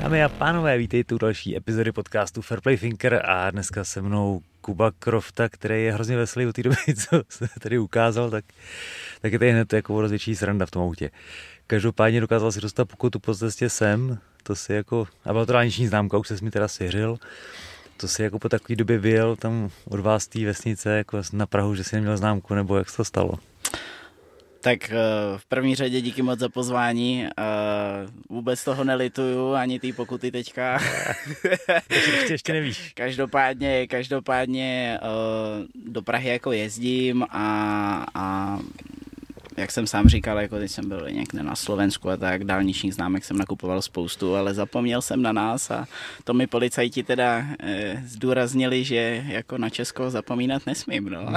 Dámy a pánové, vítejte u další epizody podcastu Fairplay Thinker a dneska se mnou Kuba Krofta, který je hrozně veselý od té doby, co se tady ukázal, tak, tak je tady hned jako rozvětší sranda v tom autě. Každopádně dokázal si dostat pokutu po cestě sem, to si jako, a byla to dálniční známka, už se mi teda svěřil, to si jako po takové době vyjel tam od vás té vesnice jako na Prahu, že si neměl známku, nebo jak se to stalo? Tak eh, v první řadě díky moc za pozvání. Eh, vůbec toho nelituju, ani ty pokuty teďka. ještě, ještě nevíš. Každopádně, každopádně eh, do Prahy jako jezdím a, a jak jsem sám říkal, jako teď jsem byl někde na Slovensku a tak, dálničních známek jsem nakupoval spoustu, ale zapomněl jsem na nás a to mi policajti teda e, zdůraznili, že jako na Česko zapomínat nesmím, no.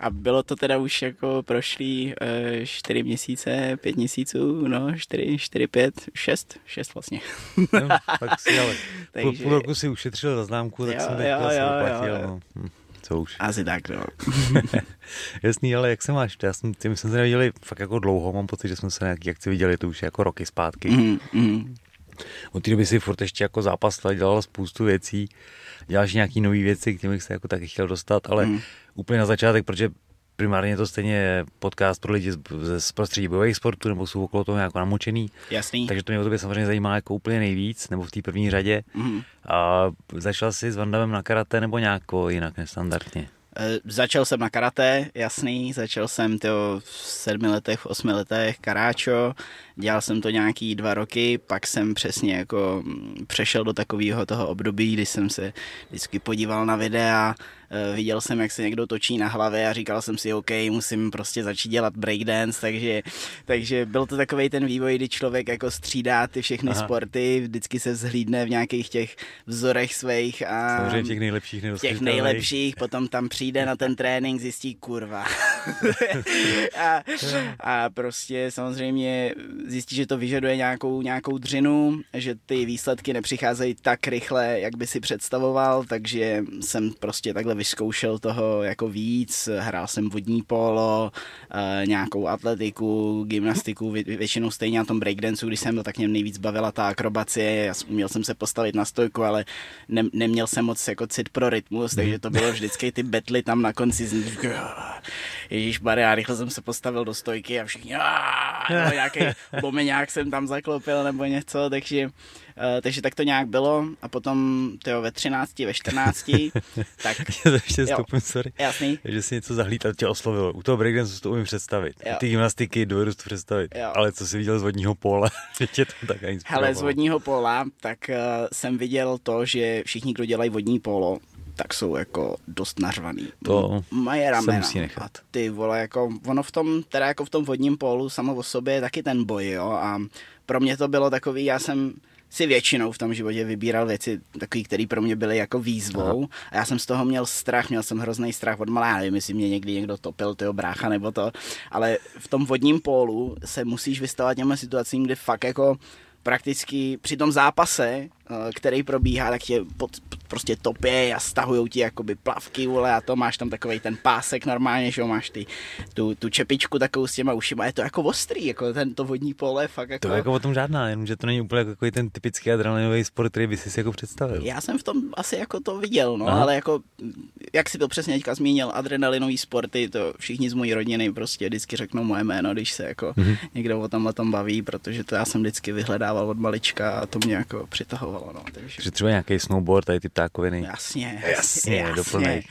a bylo to teda už jako prošlý e, čtyři měsíce, pět měsíců, no, čtyři, čtyři, pět, šest, šest vlastně. no, tak si ale Takže... půl, půl roku si ušetřil za známku, tak jo, jsem jo, jo, jo, jo. No. Hm co už. Asi tak, no. Jasný, ale jak se máš? Já jsem, ty my jsme se neviděli fakt jako dlouho, mám pocit, že jsme se nějaký akci viděli, to už je jako roky zpátky. Mm, mm. Od té doby si furt ještě jako zápas dělal spoustu věcí, děláš nějaký nové věci, k těm bych se jako taky chtěl dostat, ale mm. úplně na začátek, protože primárně to stejně podcast pro lidi z prostředí bojových sportů, nebo jsou okolo toho jako namočený. Jasný. Takže to mě o tobě samozřejmě zajímá jako úplně nejvíc, nebo v té první řadě. Mm-hmm. A začal jsi s Vandamem na karate nebo nějak jinak nestandardně? E, začal jsem na karate, jasný, začal jsem to v sedmi letech, v osmi letech, karáčo, dělal jsem to nějaký dva roky, pak jsem přesně jako přešel do takového toho období, kdy jsem se vždycky podíval na videa, viděl jsem, jak se někdo točí na hlavě a říkal jsem si, OK, musím prostě začít dělat breakdance, takže, takže byl to takový ten vývoj, kdy člověk jako střídá ty všechny Aha. sporty, vždycky se vzhlídne v nějakých těch vzorech svých a Samozřejmě těch nejlepších těch nejlepších, potom tam přijde na ten trénink, zjistí kurva. a, a prostě samozřejmě zjistí, že to vyžaduje nějakou, nějakou dřinu, že ty výsledky nepřicházejí tak rychle, jak by si představoval, takže jsem prostě takhle vyzkoušel toho jako víc, hrál jsem vodní polo, eh, nějakou atletiku, gymnastiku, většinou stejně na tom breakdanceu, když jsem byl, tak mě nejvíc bavila ta akrobacie, já uměl jsem se postavit na stojku, ale ne, neměl jsem moc jako cit pro rytmus, takže to bylo vždycky ty betly tam na konci, Ježíš já rychle jsem se postavil do stojky a všichni, nějaký bomeňák jsem tam zaklopil nebo něco, takže Uh, takže tak to nějak bylo a potom tyjo, ve 13, ve 14, tak... ještě stopím, sorry. Jasný. Že si něco zahlítal, tě oslovilo. U toho breakdance to umím představit. Jo. Ty gymnastiky dovedu to představit. Jo. Ale co jsi viděl z vodního póla, že tě to tak Hele, z vodního póla, tak uh, jsem viděl to, že všichni, kdo dělají vodní polo, tak jsou jako dost nařvaný. To Mají ramena. se musí nechat. A ty vole, jako ono v tom, teda jako v tom vodním pólu samo o sobě je taky ten boj, jo, a pro mě to bylo takový, já jsem si většinou v tom životě vybíral věci takové, které pro mě byly jako výzvou. Aha. A já jsem z toho měl strach, měl jsem hrozný strach od malá, nevím, jestli mě někdy někdo topil, tyho brácha nebo to, ale v tom vodním pólu se musíš vystavovat těm situacím, kdy fakt jako prakticky při tom zápase, který probíhá, tak tě pod, prostě topě a stahujou ti jakoby plavky, vole, a to máš tam takový ten pásek normálně, že máš ty, tu, tu čepičku takovou s těma ušima, je to jako ostrý, jako ten to vodní pole, fakt jako... To je jako o tom žádná, jenom že to není úplně jako ten typický adrenalinový sport, který by si jako představil. Já jsem v tom asi jako to viděl, no, Aha. ale jako, jak si to přesně teďka zmínil, adrenalinový sporty, to všichni z mojí rodiny prostě vždycky řeknou moje jméno, když se jako mm-hmm. někdo o tomhle tom baví, protože to já jsem vždycky vyhledával od malička a to mě jako přitahovalo, no, takže... Že třeba nějaký snowboard, tady ty ptákoviny. Jasně, jasně, jasně. doplnej.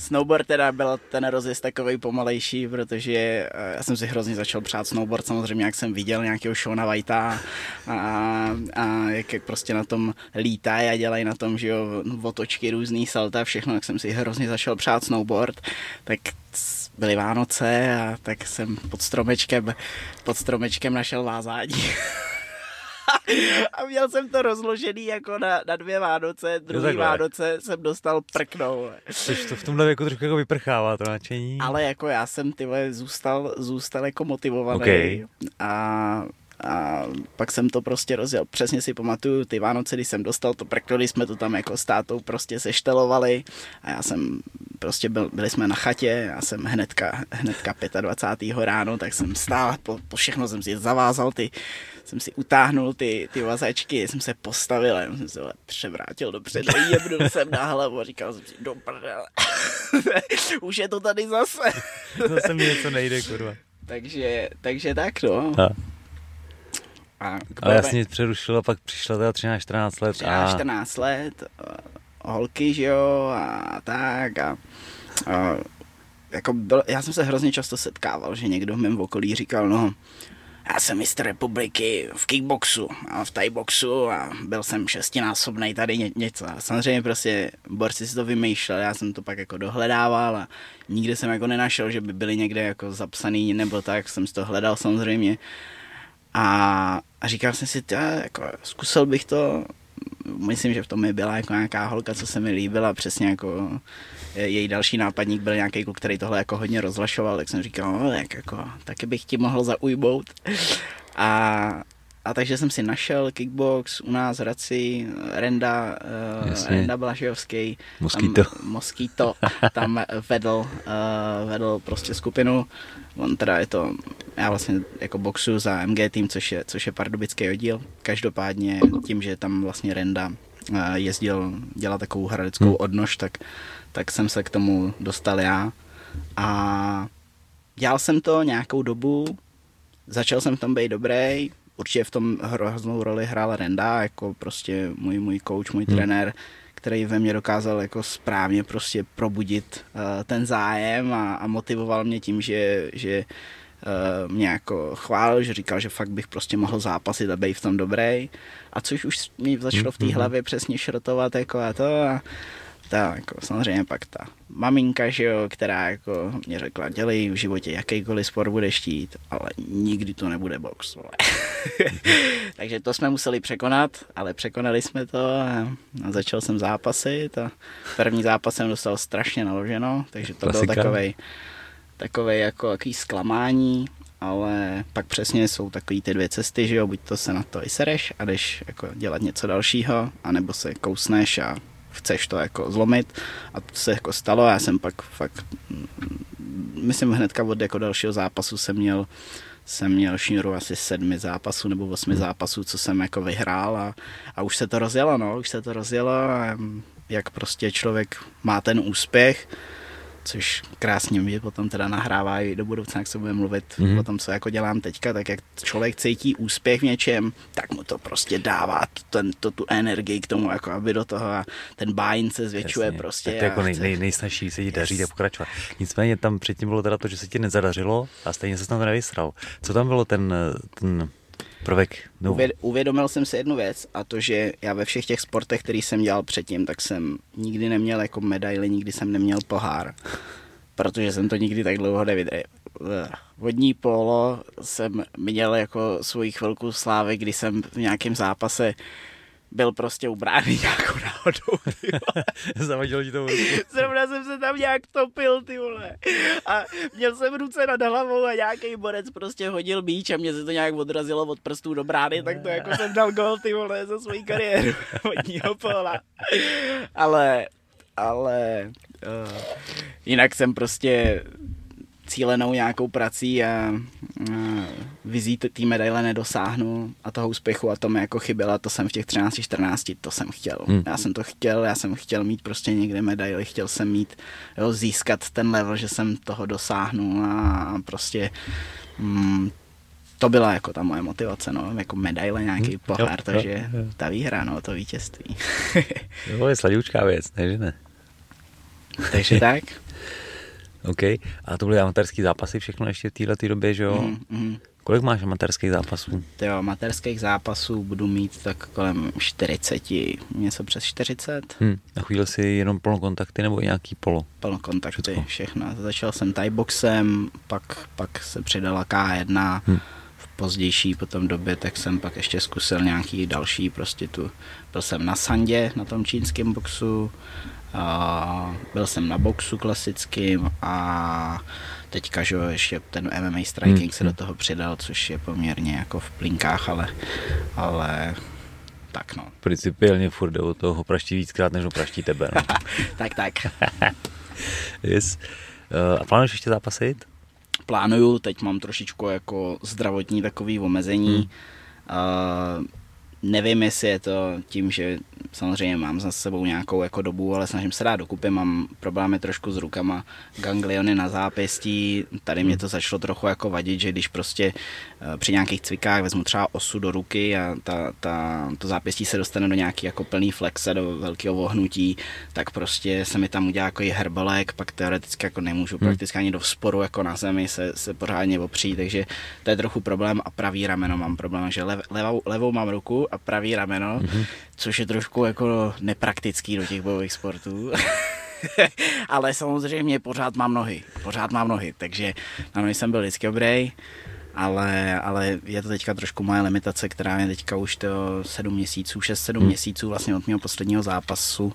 Snowboard teda byl ten rozjezd takový pomalejší, protože eh, já jsem si hrozně začal přát snowboard, samozřejmě jak jsem viděl nějakého Shona Whitea a, a jak, jak prostě na tom lítají a dělají na tom, že jo, otočky, různý salta, všechno, tak jsem si hrozně začal přát snowboard, tak byly Vánoce a tak jsem pod stromečkem, pod stromečkem našel vázání. a měl jsem to rozložený jako na, na dvě Vánoce, druhý Vánoce jsem dostal prknou. Což to v tomhle jako trošku jako vyprchává to nadšení. Ale jako já jsem ty zůstal, zůstal jako motivovaný. Okay. A a pak jsem to prostě rozjel. Přesně si pamatuju ty Vánoce, když jsem dostal to prkno, když jsme to tam jako s tátou prostě seštelovali a já jsem prostě byl, byli jsme na chatě, já jsem hnedka, hnedka 25. ráno, tak jsem stál, po, po všechno jsem si zavázal ty, jsem si utáhnul ty, ty vazačky, jsem se postavil a jsem se převrátil dopředu, jebnul jsem na hlavu a říkal jsem si, do prdele. Už je to tady zase. Zase mi něco nejde, kurva. takže, takže tak no. A. A Ale jasně přerušilo, a pak přišlo teda 13-14 let. 13, a 14 let, holky, že jo, a tak a, a jako byl, já jsem se hrozně často setkával, že někdo v mém okolí říkal, no, já jsem mistr republiky v kickboxu a v thaiboxu a byl jsem šestinásobný tady ně, něco. A samozřejmě prostě borci si to vymýšleli, já jsem to pak jako dohledával a nikde jsem jako nenašel, že by byli někde jako zapsaný nebo tak, jsem si to hledal samozřejmě. A, a říkal jsem si, tě, jako, zkusil bych to, myslím, že v tom mi byla jako nějaká holka, co se mi líbila, přesně jako její další nápadník byl nějaký kluk, který tohle jako hodně rozlašoval, tak jsem říkal, no, tak jako, taky bych ti mohl zaujmout. A, a takže jsem si našel kickbox u nás v Hradci, Renda, uh, Renda Blažejovský. Mosquito. Tam, Mosquito tam vedl, uh, vedl prostě skupinu. On teda je to, já vlastně jako boxu za MG tým, což je, což je pardubický oddíl. Každopádně tím, že tam vlastně Renda jezdil dělat takovou hradeckou hmm. odnož, tak, tak jsem se k tomu dostal já. A dělal jsem to nějakou dobu, začal jsem v tom být dobrý, určitě v tom hroznou roli hrál Renda, jako prostě můj, můj coach, můj hmm. trenér, který ve mně dokázal jako správně prostě probudit uh, ten zájem a, a motivoval mě tím, že, že uh, mě jako chválil, že říkal, že fakt bych prostě mohl zápasit a být v tom dobrý. A což už mi začalo v té hlavě přesně šrotovat jako a to a ta, jako samozřejmě pak ta maminka, že jo, která jako mě řekla, dělej v životě jakýkoliv sport budeš štít, ale nikdy to nebude box. Takže to jsme museli překonat, ale překonali jsme to a začal jsem zápasit a první zápas jsem dostal strašně naloženo, takže to Klasika. byl takovej, takovej jako takový zklamání, ale pak přesně jsou takové ty dvě cesty, že jo, buď to se na to i sereš a jdeš jako dělat něco dalšího, anebo se kousneš a chceš to jako zlomit a to se jako stalo, já jsem pak fakt, myslím hnedka od jako dalšího zápasu jsem měl jsem měl šňůru asi sedmi zápasů nebo osmi hmm. zápasů, co jsem jako vyhrál a, a už se to rozjelo, no, už se to rozjelo a jak prostě člověk má ten úspěch, což krásně mi potom teda nahrává i do budoucna, jak se bude mluvit mm-hmm. o tom, co jako dělám teďka, tak jak člověk cítí úspěch v něčem, tak mu to prostě dává ten, to, tu energii k tomu, jako aby do toho a ten bájin se zvětšuje Jasně. prostě. Tak to je jako nej, nej, nejsnažší se ti daří yes. a pokračovat. Nicméně tam předtím bylo teda to, že se ti nezadařilo a stejně se tam nevysral. Co tam bylo ten, ten prvek. No. Uvědomil jsem si jednu věc a to, že já ve všech těch sportech, který jsem dělal předtím, tak jsem nikdy neměl jako medaily, nikdy jsem neměl pohár, protože jsem to nikdy tak dlouho nevydržel. Vodní polo jsem měl jako svoji chvilku slávy, kdy jsem v nějakém zápase byl prostě u brány nějakou náhodou, Zavadil ti to. Zrovna jsem se tam nějak topil, ty vole. A měl jsem ruce nad hlavou a nějaký borec prostě hodil míč a mě se to nějak odrazilo od prstů do brány, tak to jako jsem dal gol, ty vole, za svoji kariéru vodního pola. Ale, ale uh, jinak jsem prostě cílenou nějakou prací a, a vizí té medaile nedosáhnu a toho úspěchu a to mi jako chyběla, to jsem v těch 13-14, to jsem chtěl. Hmm. Já jsem to chtěl, já jsem chtěl mít prostě někde medaily, chtěl jsem mít, jo, získat ten level, že jsem toho dosáhnu a prostě mm, to byla jako ta moje motivace, no, jako medaile, nějaký hmm, pohár, jo, takže jo, jo. ta výhra, no, to vítězství. jo, je sladoučká věc, ne, že ne? takže tak. OK. A to byly amatérské zápasy všechno ještě v této době, že jo? Mm, mm. Kolik máš amatérských zápasů? Jo, amatérských zápasů budu mít tak kolem 40, něco přes 40. Hmm. A chvíli si jenom plnokontakty nebo nějaký polo? Plnokontakty, Všechno. všechno. Začal jsem boxem, pak, pak se přidala K1. Hmm. V pozdější potom době, tak jsem pak ještě zkusil nějaký další, prostě tu, byl jsem na Sandě, na tom čínském boxu, a byl jsem na boxu klasickým a teďka, že ještě ten MMA striking Hmm, se do hmm. toho přidal, což je poměrně jako v plinkách, ale, ale tak no. Principiálně furt jde o toho praští víckrát, než ho praští tebe. No. Tak, tak. yes. Uh, a plánuješ ještě zápasit? Plánuju, teď mám trošičku jako zdravotní takový omezení. Hmm. Uh, nevím, jestli je to tím, že samozřejmě mám za sebou nějakou jako dobu, ale snažím se dát dokupy, mám problémy trošku s rukama, gangliony na zápěstí, tady mě to začalo trochu jako vadit, že když prostě eh, při nějakých cvikách vezmu třeba osu do ruky a ta, ta, to zápěstí se dostane do nějaký jako plný flexe, do velkého vohnutí, tak prostě se mi tam udělá jako i herbalek, pak teoreticky jako nemůžu Hmm. prakticky ani do vzporu jako na zemi se, se pořádně opřít, takže to je trochu problém a pravý rameno mám problém, že lev, levou, levou mám ruku a pravý rameno, mm-hmm. což je trošku jako nepraktický do těch bojových sportů. Ale samozřejmě pořád mám nohy, pořád mám nohy, takže na nohy jsem byl vždycky dobrý, ale, ale je to teďka trošku moje limitace, která je teďka už to 7 měsíců, 6-7 Hmm. měsíců vlastně od mého posledního zápasu,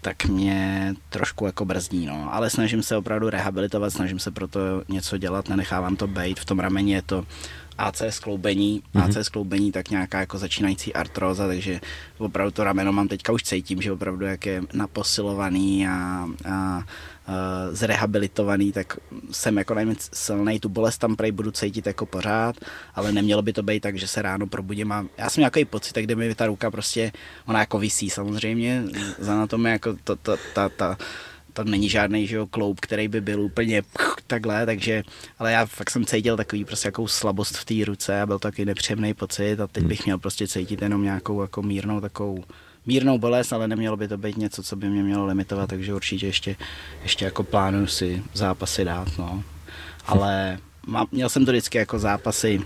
tak mě trošku jako brzdí, no. Ale snažím se opravdu rehabilitovat, snažím se proto něco dělat, nenechávám to být. V tom rameni je to AC skloubení, Mhm. AC skloubení, tak nějaká jako začínající artróza, takže opravdu to rameno mám teďka už cítím, že opravdu jak je naposilovaný a, a, a zrehabilitovaný, tak jsem jako najméně silný, tu bolest tam prej budu cítit jako pořád, ale nemělo by to být tak, že se ráno probudím a já jsem nějaký pocit, kde mi ta ruka prostě, ona jako visí samozřejmě, za anatomie jako to, to, ta, ta, to není žádný že jo, kloub, který by byl úplně pch, takhle, takže, ale já fakt jsem cítil takový prostě jakou slabost v té ruce a byl to takový nepříjemný pocit a teď bych měl prostě cítit jenom nějakou jako mírnou takovou mírnou bolest, ale nemělo by to být něco, co by mě mělo limitovat, takže určitě ještě, ještě jako plánuju si zápasy dát, no. Ale má, měl jsem to vždycky jako zápasy,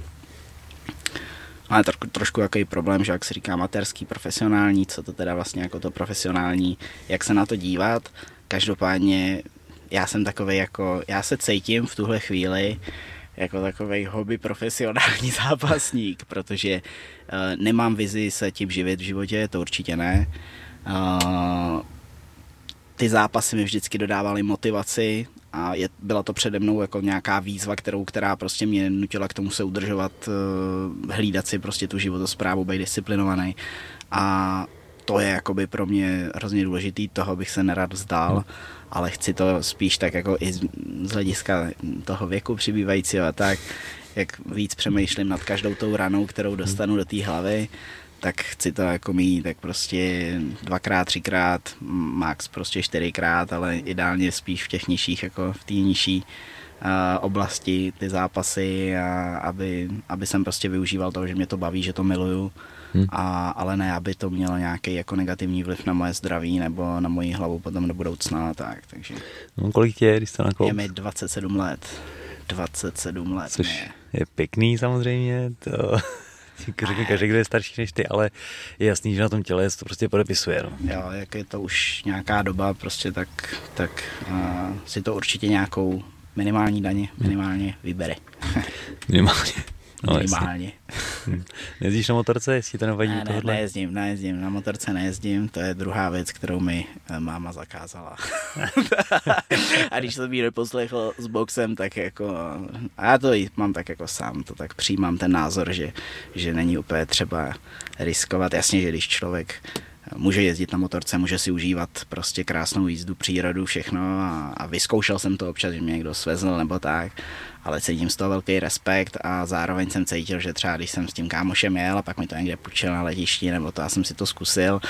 ale trošku, trošku jaký problém, že jak se říká amatérský, profesionální, co to teda vlastně jako to profesionální, jak se na to dívat. Každopádně já jsem takový jako, já se cítím v tuhle chvíli jako takový hobby profesionální zápasník, protože uh, nemám vizi se tím živit v životě, to určitě ne. Uh, ty zápasy mi vždycky dodávaly motivaci a je, byla to přede mnou jako nějaká výzva, kterou, která prostě mě nutila k tomu se udržovat, uh, hlídat si prostě tu životosprávu, být disciplinovaný a to je jakoby pro mě hrozně důležitý, toho bych se nerad vzdal, ale chci to spíš tak jako i z, hlediska toho věku přibývajícího a tak, jak víc přemýšlím nad každou tou ranou, kterou dostanu do té hlavy, tak chci to jako mít tak prostě dvakrát, třikrát, max prostě čtyřikrát, ale ideálně spíš v těch nižších, jako v té nižší uh, oblasti ty zápasy, a aby, aby jsem prostě využíval toho, že mě to baví, že to miluju, hmm. a, ale ne, aby to mělo nějaký jako negativní vliv na moje zdraví nebo na moji hlavu potom do budoucna a tak, takže No, kolik tě je, když jste na je mi 27 let. 27 let. Což ne. je pěkný samozřejmě, to řekne každý, kdo je starší než ty, ale je jasný, že na tom těle se to prostě podepisuje. No. Jo, jak je to už nějaká doba, prostě tak, tak uh, si to určitě nějakou minimální daně minimálně vybere. Minimálně. No, minimálně. Nejezdíš na motorce, jestli to nevadí Ne, ne, nejezdím, nejezdím, na motorce nejezdím, to je druhá věc, kterou mi eh, máma zakázala. a když jsem ji neposlechl s boxem, tak jako, a já to i mám tak jako sám, to tak přijímám ten názor, že, že není úplně třeba riskovat. Jasně, že když člověk může jezdit na motorce, může si užívat prostě krásnou jízdu, přírodu, všechno a, a vyzkoušel jsem to občas, že mě někdo svezl nebo tak, ale cítím z toho velký respekt a zároveň jsem cítil, že třeba když jsem s tím kámošem jel a pak mi to někde půjčil na letišti nebo to já jsem si to zkusil,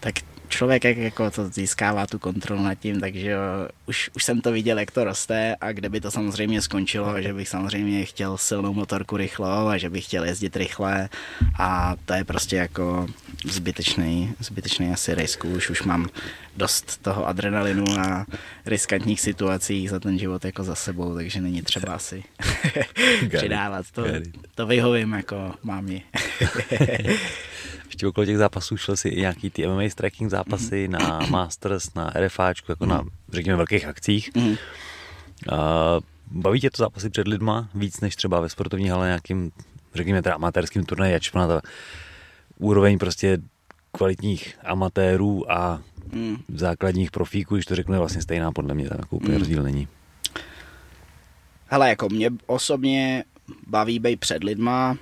tak člověk jak jako to získává tu kontrolu nad tím, takže už, už jsem to viděl, jak to roste a kde by to samozřejmě skončilo, že bych samozřejmě chtěl silnou motorku rychlou a že bych chtěl jezdit rychle a to je prostě jako zbytečný, zbytečný asi risk, už, už mám dost toho adrenalinu a riskantních situací za ten život jako za sebou, takže není třeba asi přidávat. To, to vyhovím jako mámě. Ještě okolo těch zápasů šel si i nějaký ty MMA striking zápasy mm. na Masters, na RFAčku, jako mm. na, řekněme, velkých akcích. Mm. A baví tě to zápasy před lidma víc než třeba ve sportovní hale nějakým, řekněme, teda amatérským turnaji, ač na ta úroveň prostě kvalitních amatérů a mm. základních profíků, když to řeknu, je vlastně stejná podle mě, tam jako úplně mm. rozdíl není. Hele, jako mě osobně baví být před lidma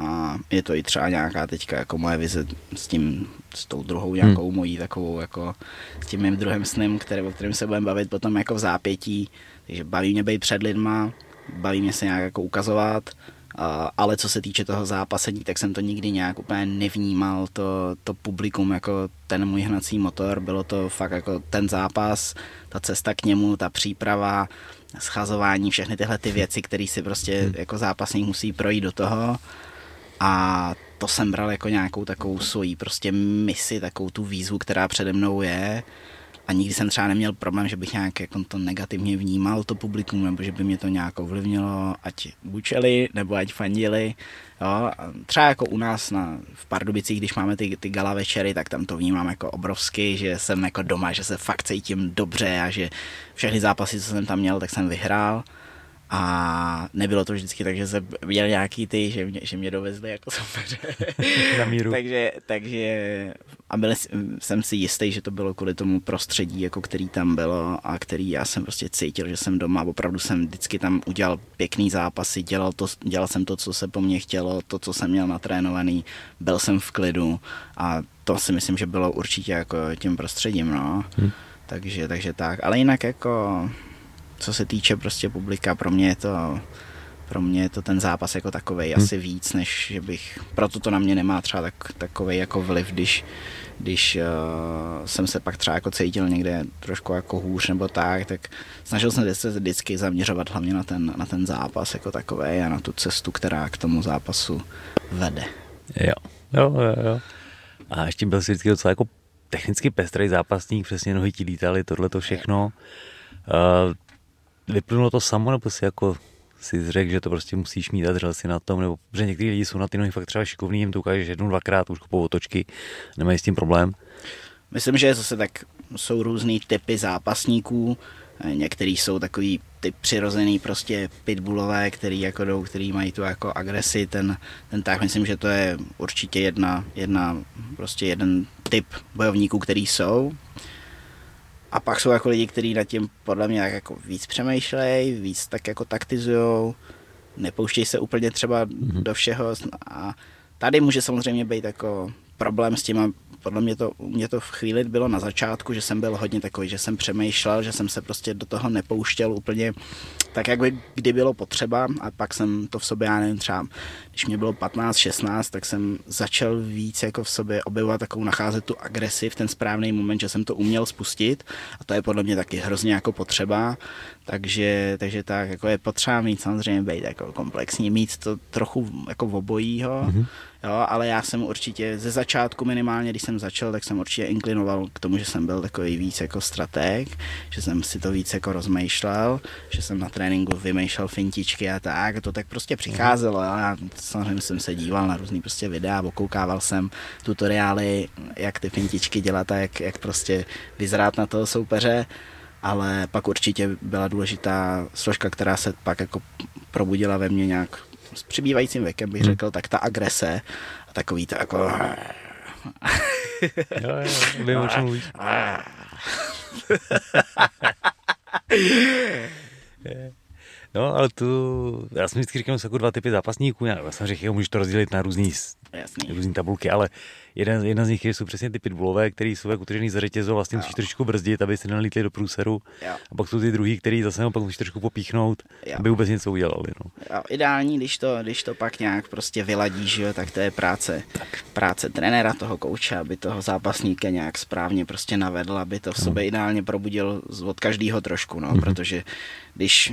a je to i třeba nějaká teďka jako moje vize s tím, s tou druhou nějakou hmm. mojí takovou jako s tím mým druhým snem, který, o kterém se budeme bavit potom jako v zápětí, takže baví mě být před lidma, baví mě se nějak jako ukazovat, ale co se týče toho zápasení, tak jsem to nikdy nějak úplně nevnímal, to, to publikum jako ten můj hnací motor, bylo to fakt jako ten zápas, ta cesta k němu, ta příprava, schazování, všechny tyhle ty věci, které si prostě hmm. jako zápasník musí projít do toho a to jsem bral jako nějakou takovou svoji prostě misi, takovou tu výzvu, která přede mnou je a nikdy jsem třeba neměl problém, že bych nějak jako to negativně vnímal, to publikum, nebo že by mě to nějak ovlivnilo, ať bučeli, nebo ať fandili. Jo. Třeba jako u nás na, v Pardubicích, když máme ty, ty gala večery, tak tam to vnímám jako obrovsky, že jsem jako doma, že se fakt cítím dobře a že všechny zápasy, co jsem tam měl, tak jsem vyhrál. A nebylo to vždycky tak, že jsem měl nějaký ty, že mě, že mě dovezli jako soupeře. Na míru. takže, takže a byl, jsem si jistý, že to bylo kvůli tomu prostředí, jako který tam bylo a který já jsem prostě cítil, že jsem doma. Opravdu jsem vždycky tam udělal pěkný zápasy, dělal, to, dělal jsem to, co se po mně chtělo, to, co jsem měl natrénovaný, byl jsem v klidu a to si myslím, že bylo určitě jako tím prostředím, no. Hmm. Takže, takže tak. Ale jinak jako co se týče prostě publika, pro mě je to pro mě je to ten zápas jako takový hmm. asi víc, než že bych, proto to na mě nemá třeba tak, takový jako vliv, když, když uh, jsem se pak třeba jako cítil někde trošku jako hůř nebo tak, tak snažil jsem se vždycky zaměřovat hlavně na ten, na ten zápas jako takový a na tu cestu, která k tomu zápasu vede. Jo, jo, jo, jo. A ještě byl si vždycky docela jako technicky pestrý zápasník, přesně nohy ti lítali, tohle to všechno. Uh, vyplynulo to samo, nebo si jako si řekl, že to prostě musíš mít a si na tom, nebo že někteří lidi jsou na ty nohy fakt třeba šikovní, jim to ukážeš jednou, dvakrát, už kupou otočky, nemají s tím problém. Myslím, že zase tak jsou různý typy zápasníků, některý jsou takový ty přirozený prostě pitbullové, který jako jdou, který mají tu jako agresi, ten, ten tak myslím, že to je určitě jedna, jedna prostě jeden typ bojovníků, který jsou. A pak jsou jako lidi, kteří nad tím podle mě jako víc přemýšlejí, víc tak jako taktizujou, nepouštějí se úplně třeba mm-hmm. do všeho a tady může samozřejmě být jako problém s tím, podle mě to, mě to v chvíli bylo na začátku, že jsem byl hodně takový, že jsem přemýšlel, že jsem se prostě do toho nepouštěl úplně tak, jak by kdy bylo potřeba a pak jsem to v sobě, já nevím, třeba když mě bylo 15, 16, tak jsem začal víc jako v sobě objevovat takovou nacházet tu agresi v ten správný moment, že jsem to uměl spustit a to je podle mě taky hrozně jako potřeba, takže, takže tak jako je potřeba mít samozřejmě být jako komplexní, mít to trochu jako v obojího, mm-hmm Jo, ale já jsem určitě ze začátku minimálně, když jsem začal, tak jsem určitě inklinoval k tomu, že jsem byl takový víc jako strateg, že jsem si to víc jako rozmýšlel, že jsem na tréninku vymýšlel fintičky a tak, a to tak prostě přicházelo. Jo. Já samozřejmě jsem se díval na různý prostě videa, okoukával jsem tutoriály, jak ty fintičky dělat a jak, jak prostě vyzrát na toho soupeře ale pak určitě byla důležitá složka, která se pak jako probudila ve mně nějak s přibývajícím věkem bych hmm. řekl, tak ta agrese a takový to jako... jo, jo, vím, o čem mluvíš. No, ale tu, já jsem vždycky říkal, jsou jako dva typy zápasníků, já jsem řekl, můžeš to rozdělit na různý, různý tabulky, ale jeden, jedna z nich jsou přesně ty pitbullové, který jsou jako utržený za řetězo, vlastně musíš trošku brzdit, aby se nalítli do průseru. Jo. A pak jsou ty druhý, který zase pak musíš trošku popíchnout, jo. aby vůbec něco udělali. No. Jo, ideální, když to, když to pak nějak prostě vyladíš, jo, tak to je práce, tak. práce trenéra toho kouče, aby toho zápasníka nějak správně prostě navedl, aby to v sobě ideálně probudil od každého trošku, no, mm-hmm. protože když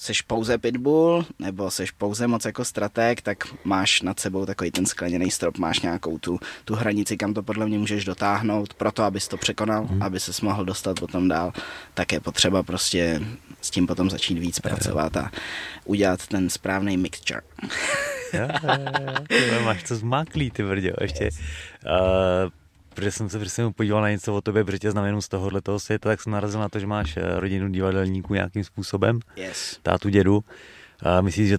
seš pouze pitbull, nebo seš pouze moc jako strateg, tak máš nad sebou takový ten skleněný strop, máš nějakou tu, tu hranici, kam to podle mě můžeš dotáhnout, proto abys to překonal, hmm. aby se mohl dostat potom dál, tak je potřeba prostě s tím potom začít víc pracovat a udělat ten správný mixture. jo, jo, jo. máš to zmáklý, ty vrdě, ještě. Uh, protože jsem se prostě podíval na něco o tobě, protože tě znám jenom z tohohle toho světa, tak jsem narazil na to, že máš eh, rodinu divadelníků nějakým způsobem, yes. tátu, dědu. A myslíš, že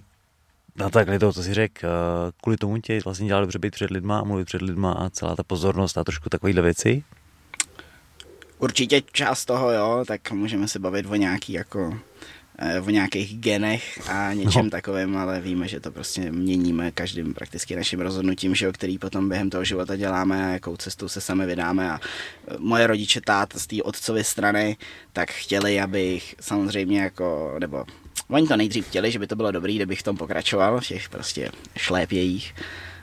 na takhle toho, co jsi řekl, eh, kvůli tomu tě vlastně dělá dobře být před lidma a mluvit před lidma a celá ta pozornost a trošku takovýhle věci? Určitě část toho, jo, tak můžeme se bavit o nějaký jako eh, v nějakých genech a něčem no. takovém, ale víme, že to prostě měníme každým prakticky naším rozhodnutím, že jo, který potom během toho života děláme a jakou cestou se sami vydáme a eh, moje rodiče tát z té otcovy strany, tak chtěli, abych samozřejmě jako, nebo oni to nejdřív chtěli, že by to bylo dobrý, kdybych v tom pokračoval, v těch prostě šlépějích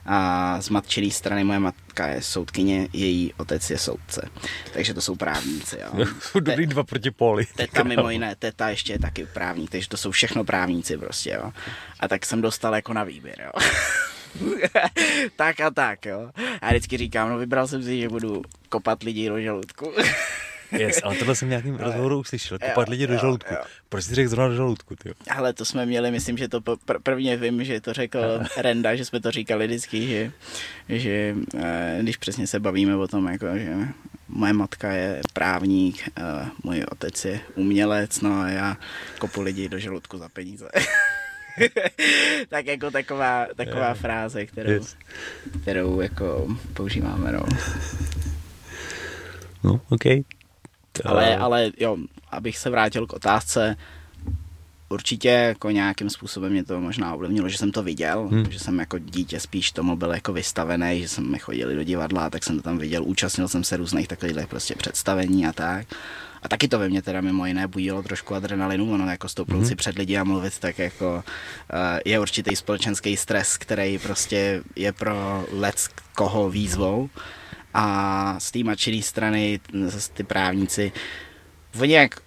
a z matčené strany moje matka je soudkyně, její otec je soudce. Takže to jsou právníci. Jo. Jsou dobrý dva proti poli. Teta mimo jiné, teta ještě je taky právník, takže to jsou všechno právníci prostě. Jo. A tak jsem dostal jako na výběr. Jo. tak a tak, jo. A vždycky říkám, no vybral jsem si, že budu kopat lidi do žaludku. Yes, ale tohle jsem v nějakým rozhovoru uslyšel. Kopat lidi do žaludku. Jo. Proč jsi řekl zrovna do žaludku? Tyjo? Ale to jsme měli, myslím, že to pr- prvně vím, že to řekl Renda, že jsme to říkali vždycky, že, že eh, když přesně se bavíme o tom, jako, že moje matka je právník, eh, můj otec je umělec, no a já kopu lidi do žaludku za peníze. tak jako taková, taková yeah. fráze, kterou, yes. kterou jako používáme, no. No, OK. Ale, ale jo, abych se vrátil k otázce, určitě jako nějakým způsobem mě to možná ovlivnilo, že jsem to viděl, hmm. že jsem jako dítě spíš tomu byl jako vystavený, že jsme chodili do divadla, tak jsem to tam viděl, účastnil jsem se různých takových prostě představení a tak. A taky to ve mně teda mimo jiné budilo trošku adrenalinu, ono jako stoupnout si před lidi a mluvit, tak jako uh, je určitý společenský stres, který prostě je pro lec koho výzvou. A z té mačené strany, ty právníci, oni jak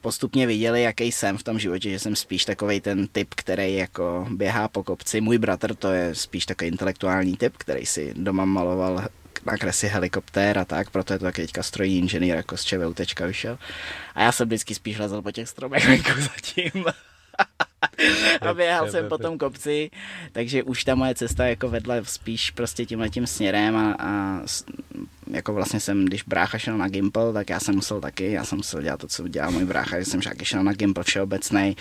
postupně viděli, jaký jsem v tom životě, že jsem spíš takový ten typ, který jako běhá po kopci. Můj bratr to je spíš takový intelektuální typ, který si doma maloval na kresy helikoptér a tak, proto je to taky teďka strojní inženýr, jako z ČVUTčka vyšel. A já jsem vždycky spíš lezl po těch stromech jako zatím. a běhal jsem po tom kopci, takže už ta moje cesta jako vedla spíš prostě tím letím směrem a, a jako vlastně jsem, když brácha šel na Gimple, tak já jsem musel taky, já jsem musel dělat to, co dělal můj brácha, že jsem taky šel na Gimple všeobecný,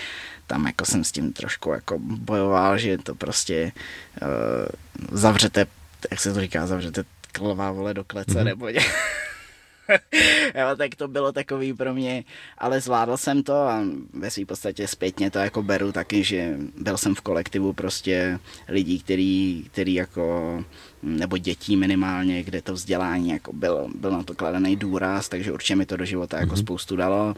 tam jako jsem s tím trošku jako bojoval, že to prostě uh, zavřete, jak se to říká, zavřete klová vole do klece, mm-hmm. nebo ně. jo, tak to bylo takový pro mě, ale zvládl jsem to a ve své podstatě zpětně to jako beru taky, že byl jsem v kolektivu prostě lidí, který, který jako nebo dětí minimálně, kde to vzdělání jako byl, byl na to kladený důraz, takže určitě mi to do života jako mm-hmm. spoustu dalo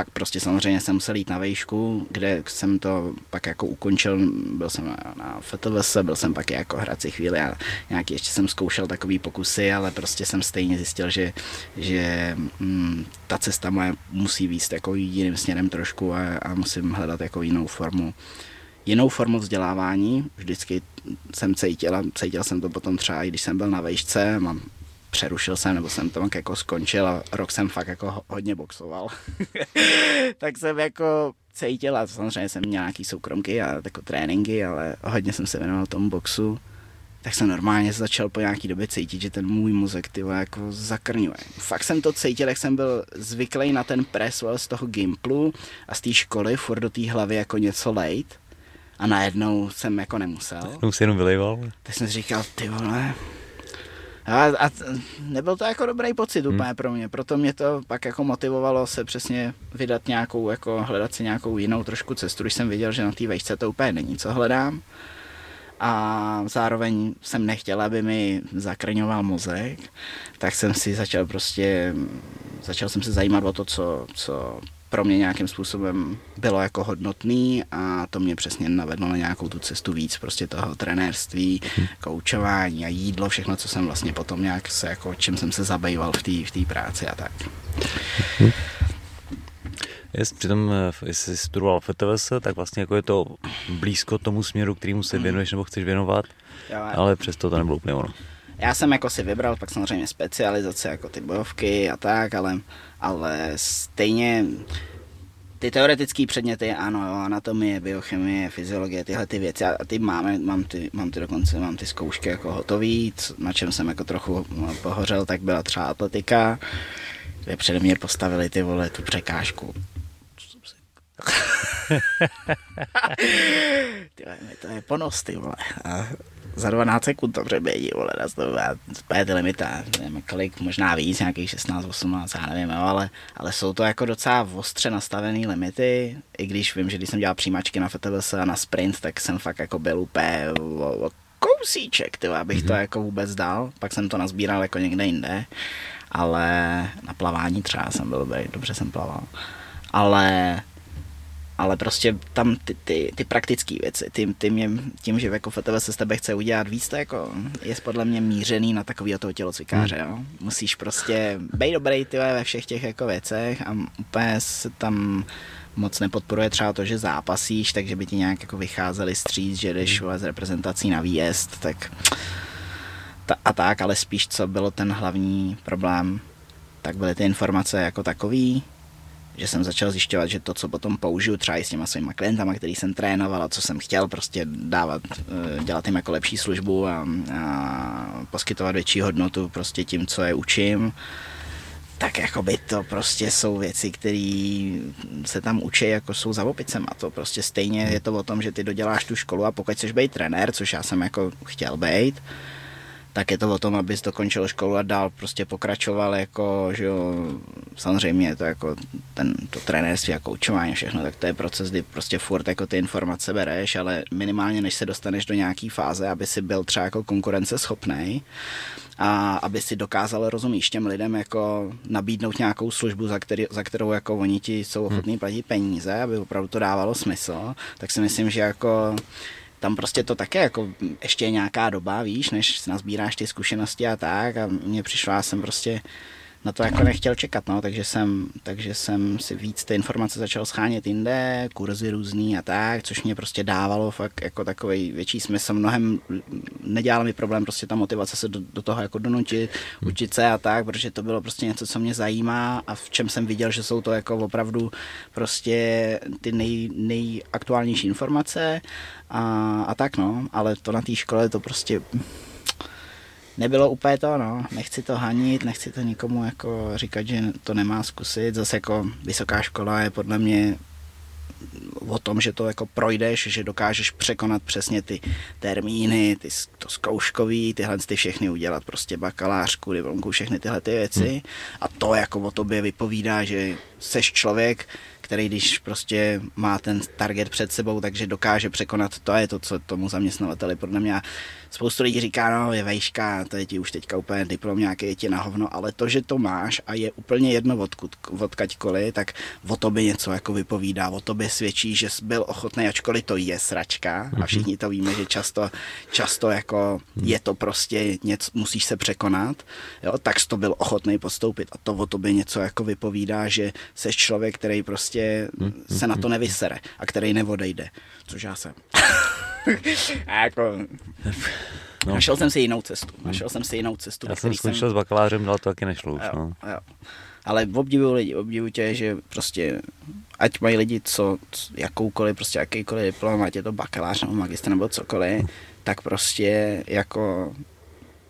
pak prostě samozřejmě jsem musel jít na vejšku, kde jsem to pak jako ukončil, byl jsem na, FTVS, byl jsem pak jako hrací chvíli a nějaký ještě jsem zkoušel takový pokusy, ale prostě jsem stejně zjistil, že, že mm, ta cesta moje musí výst jako jiným směrem trošku a, a musím hledat jako jinou formu jinou formu vzdělávání. Vždycky jsem cítil, cítil jsem to potom třeba, i když jsem byl na vejšce, mám přerušil jsem, nebo jsem to jako skončil a rok jsem fakt jako hodně boxoval. tak jsem jako cítil a samozřejmě jsem měl nějaký soukromky a jako tréninky, ale hodně jsem se věnoval tomu boxu. Tak jsem normálně začal po nějaký době cítit, že ten můj mozek ty jako zakrňuje. Fakt jsem to cítil, jak jsem byl zvyklý na ten pres z toho gimplu a z té školy furt do té hlavy jako něco lejt. A najednou jsem jako nemusel. Najednou si jenom vylejval. Tak jsem si říkal, ty vole, a, a nebyl to jako dobrý pocit hmm. úplně hmm. pro mě, proto mě to pak jako motivovalo se přesně vydat nějakou, jako hledat si nějakou jinou trošku cestu, když jsem viděl, že na té vejšce to úplně není, co hledám. A zároveň jsem nechtěl, aby mi zakrňoval mozek, tak jsem si začal prostě, začal jsem se zajímat o to, co, co pro mě nějakým způsobem bylo jako hodnotný a to mě přesně navedlo na nějakou tu cestu víc prostě toho trenérství, hmm. koučování a jídlo, všechno, co jsem vlastně potom nějak se jako, čím jsem se zabýval v té v práci a tak. Hmm. Jest, přitom, eh, jestli jsi studoval FTVS, tak vlastně jako je to blízko tomu směru, kterýmu se hmm. věnuješ nebo chceš věnovat, ale přesto to nebylo úplně ono. Já jsem jako si vybral pak samozřejmě specializace jako ty bojovky a tak, ale, ale stejně ty teoretické předměty, ano, jo, anatomie, biochemie, fyziologie, tyhle ty věci, a ty máme, mám ty, mám ty dokonce, mám ty zkoušky jako hotový, na čem jsem jako trochu pohořel, tak byla třeba atletika, kde přede mě postavili ty vole tu překážku. Tyhle, to je ponos, ty vole. A za 12 sekund to přebědí, vole, na to bude ty limity, nevím kolik, možná víc, nějakých 16, 18, já nevím, jo, ale, ale jsou to jako docela ostře nastavené limity, i když vím, že když jsem dělal přijímačky na FTVS a na sprint, tak jsem fakt jako byl úplně o, o kousíček, tyhle, abych mm-hmm. to mhm. jako vůbec dal, pak jsem to nazbíral jako někde jinde, ale na plavání třeba jsem byl dobře jsem plaval, ale ale prostě tam ty, ty, ty praktické věci, ty, ty mě, tím, že jako FTV se s tebe chce udělat víc, to jako je podle mě mířený na takový toho tělocvikáře, hmm. jo. Musíš prostě být dobrý ty ve všech těch jako věcech a úplně se tam moc nepodporuje třeba to, že zápasíš, takže by ti nějak jako vycházeli stříc, že jdeš hmm. z reprezentací na výjezd, tak ta, a tak, ale spíš co bylo ten hlavní problém, tak byly ty informace jako takový, že jsem začal zjišťovat, že to, co potom použiju třeba i s těma svýma klientama, který jsem trénoval a co jsem chtěl prostě dávat, eh, dělat jim jako lepší službu a, a poskytovat větší hodnotu prostě tím, co je učím, tak jako by to prostě jsou věci, které se tam učí, jako jsou za opicem. A to prostě stejně je to o tom, že ty doděláš tu školu a pokud chceš být trenér, což já jsem jako chtěl být, tak je to o tom, abys dokončil školu a dál prostě pokračoval jako, že jo, samozřejmě je to jako ten, to trenérství a koučování všechno, tak to je proces, kdy prostě furt jako ty informace bereš, ale minimálně než se dostaneš do nějaký fáze, aby si byl třeba jako konkurenceschopný a aby si dokázal rozumíš těm lidem jako nabídnout nějakou službu, za, který, za kterou jako oni ti jsou ochotní platit peníze, aby opravdu to dávalo smysl, tak si myslím, že jako tam prostě to také jako ještě je nějaká doba, víš, než nazbíráš ty zkušenosti a tak a mně přišlo, já jsem prostě na to jako nechtěl čekat, no, takže jsem, takže jsem si víc ty informace začal schánět jinde, kurzy různý a tak, což mě prostě dávalo fakt jako takový větší smysl, mnohem nedělalo mi problém prostě ta motivace se do, do toho jako donutit, učit se a tak, protože to bylo prostě něco, co mě zajímá a v čem jsem viděl, že jsou to jako opravdu prostě ty nej, nejaktuálnější informace a, a tak no, ale to na té škole to prostě nebylo úplně to, no. Nechci to hanit, nechci to nikomu jako říkat, že to nemá zkusit. Zase jako vysoká škola je podle mě o tom, že to jako projdeš, že dokážeš překonat přesně ty termíny, ty, to zkouškový, tyhle ty všechny udělat, prostě bakalářku, diplomku, všechny tyhle ty věci. Hmm. A to jako o tobě vypovídá, že seš člověk, který když prostě má ten target před sebou, takže dokáže překonat, to je to, co tomu zaměstnavateli podle mě spoustu lidí říká, no je vejška, to je ti už teďka úplně diplom nějaký, je ti na hovno, ale to, že to máš a je úplně jedno odkud, odkaďkoliv, tak o tobě něco jako vypovídá, o tobě svědčí, že jsi byl ochotný, ačkoliv to je sračka a mhm. všichni to víme, že často, často jako mhm. je to prostě něco, musíš se překonat, jo, tak jsi to byl ochotný podstoupit a to o tobě něco jako vypovídá, že jsi člověk, který prostě mhm. se na to nevysere a který neodejde, což já jsem. a jako... No. Našel jsem si jinou cestu. Našel jsem si jinou cestu. Já jsem skončil jsem... s bakalářem, ale to taky nešlo už. Jo, no. jo. Ale obdivuju lidi, obdivuju tě, že prostě ať mají lidi co, jakoukoliv, prostě jakýkoliv diplom, ať je to bakalář nebo magister nebo cokoliv, tak prostě jako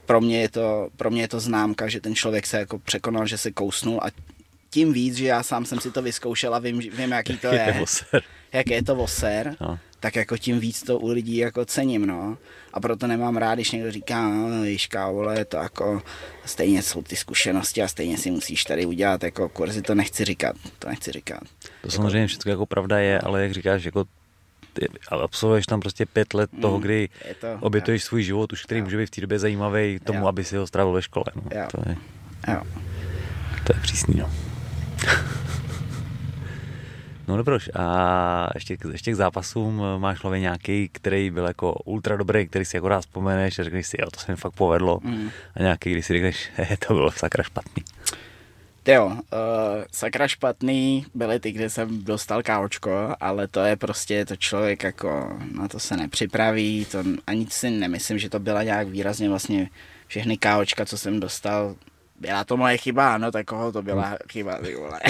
pro mě, je to, pro mě je to známka, že ten člověk se jako překonal, že se kousnul a tím víc, že já sám jsem si to vyzkoušel a vím, vím jaký to je. Jak je to voser. No tak jako tím víc to u lidí jako cením, no. A proto nemám rád, když někdo říká, no, víš, vole, to jako stejně jsou ty zkušenosti a stejně si musíš tady udělat jako kurzy, to nechci říkat, to nechci říkat. To jako... samozřejmě všechno jako pravda je, ale jak říkáš, jako ty absolvuješ tam prostě pět let toho, mm, kdy to, obětuješ jo. svůj život, už který jo. může být v té době zajímavý tomu, jo. aby si ho strávil ve škole. No. Jo. To, je, jo. to je přísný, no. No dobroš, a ještě, ještě k zápasům máš hlavě nějaký, který byl jako ultra dobrý, který si jako rád vzpomeneš a řekneš si, jo, to se mi fakt povedlo. Mm. A nějaký, když si řekneš, he, to bylo sakra špatný. Jo, uh, sakra špatný byly ty, kde jsem dostal káočko, ale to je prostě, to člověk jako na to se nepřipraví, to ani si nemyslím, že to byla nějak výrazně vlastně všechny káočka, co jsem dostal, byla to moje chyba, no tak koho to byla chyba, ty vole.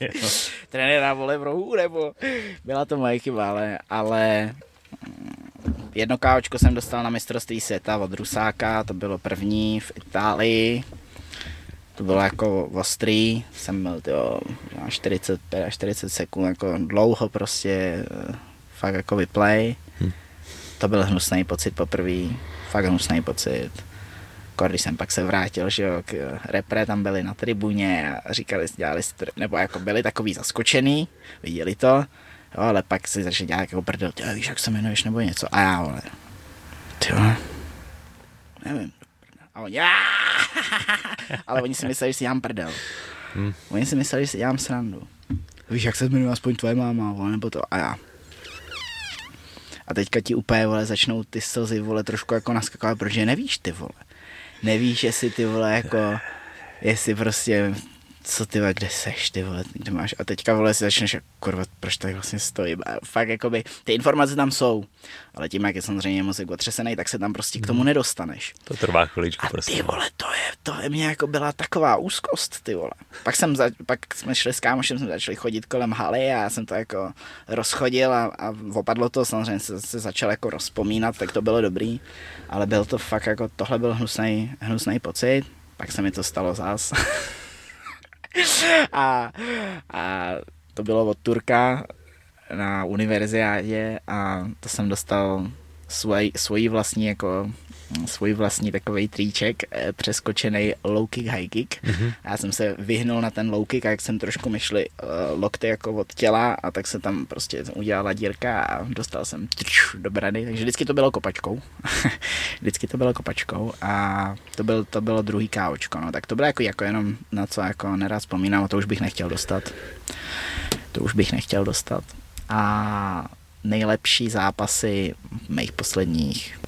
no. Trenéra vole v rohu, nebo byla to moje chyba, ale, ale mm, jedno káočko jsem dostal na mistrovství světa od Rusáka, to bylo první v Itálii, to bylo jako ostrý, jsem byl tyjo, 45 40 sekund, jako dlouho prostě, fakt jako vyplay. Hm. to byl hnusný pocit poprvé, fakt hnusný pocit. Jako když jsem pak se vrátil, že jo, k repre tam byli na tribuně a říkali, dělali nebo jako byli takový zaskočený, viděli to, jo, ale pak si začali dělat jako prdel, ty víš, jak se jmenuješ nebo něco, a já, vole, ty vole, nevím, a oni, ale oni si mysleli, že si dělám prdel. Hmm. Oni si mysleli, že si dělám srandu. Víš, jak se jmenuje aspoň tvoje máma, vole, nebo to, a já. A teďka ti úplně, vole, začnou ty slzy, vole, trošku jako naskakovat, protože nevíš, ty vole. Nevíš, jestli ty vole, jako, jestli prostě co ty vole, kde seš, ty vole, kde máš, a teďka vole si začneš, kurva, proč tady vlastně stojím, a fakt jakoby, ty informace tam jsou, ale tím, jak je samozřejmě mozek otřesený, tak se tam prostě k tomu mhm. nedostaneš. To trvá chviličku a prostě. ty vole, to je, to je mě jako byla taková úzkost, ty vole. Pak jsem, za, pak jsme šli s kámošem, jsme začali chodit kolem haly a já jsem to jako rozchodil a, a opadlo to, samozřejmě se, se začal jako rozpomínat, tak to bylo dobrý, ale byl to fakt jako, tohle byl hnusný, hnusný pocit, pak se mi to stalo zás. a, a to bylo od Turka na univerziádě a to jsem dostal svoj, svoji vlastní jako svůj vlastní takový tríček eh, přeskočený low kick, high kick. Mm-hmm. Já jsem se vyhnul na ten low kick a jak jsem trošku myšli uh, lokty jako od těla a tak se tam prostě udělala dírka a dostal jsem trč, do brady, takže vždycky to bylo kopačkou. vždycky to bylo kopačkou a to, byl, to bylo druhý káočko, no tak to bylo jako, jako jenom na co jako nerád vzpomínám a to už bych nechtěl dostat. To už bych nechtěl dostat. A nejlepší zápasy mých posledních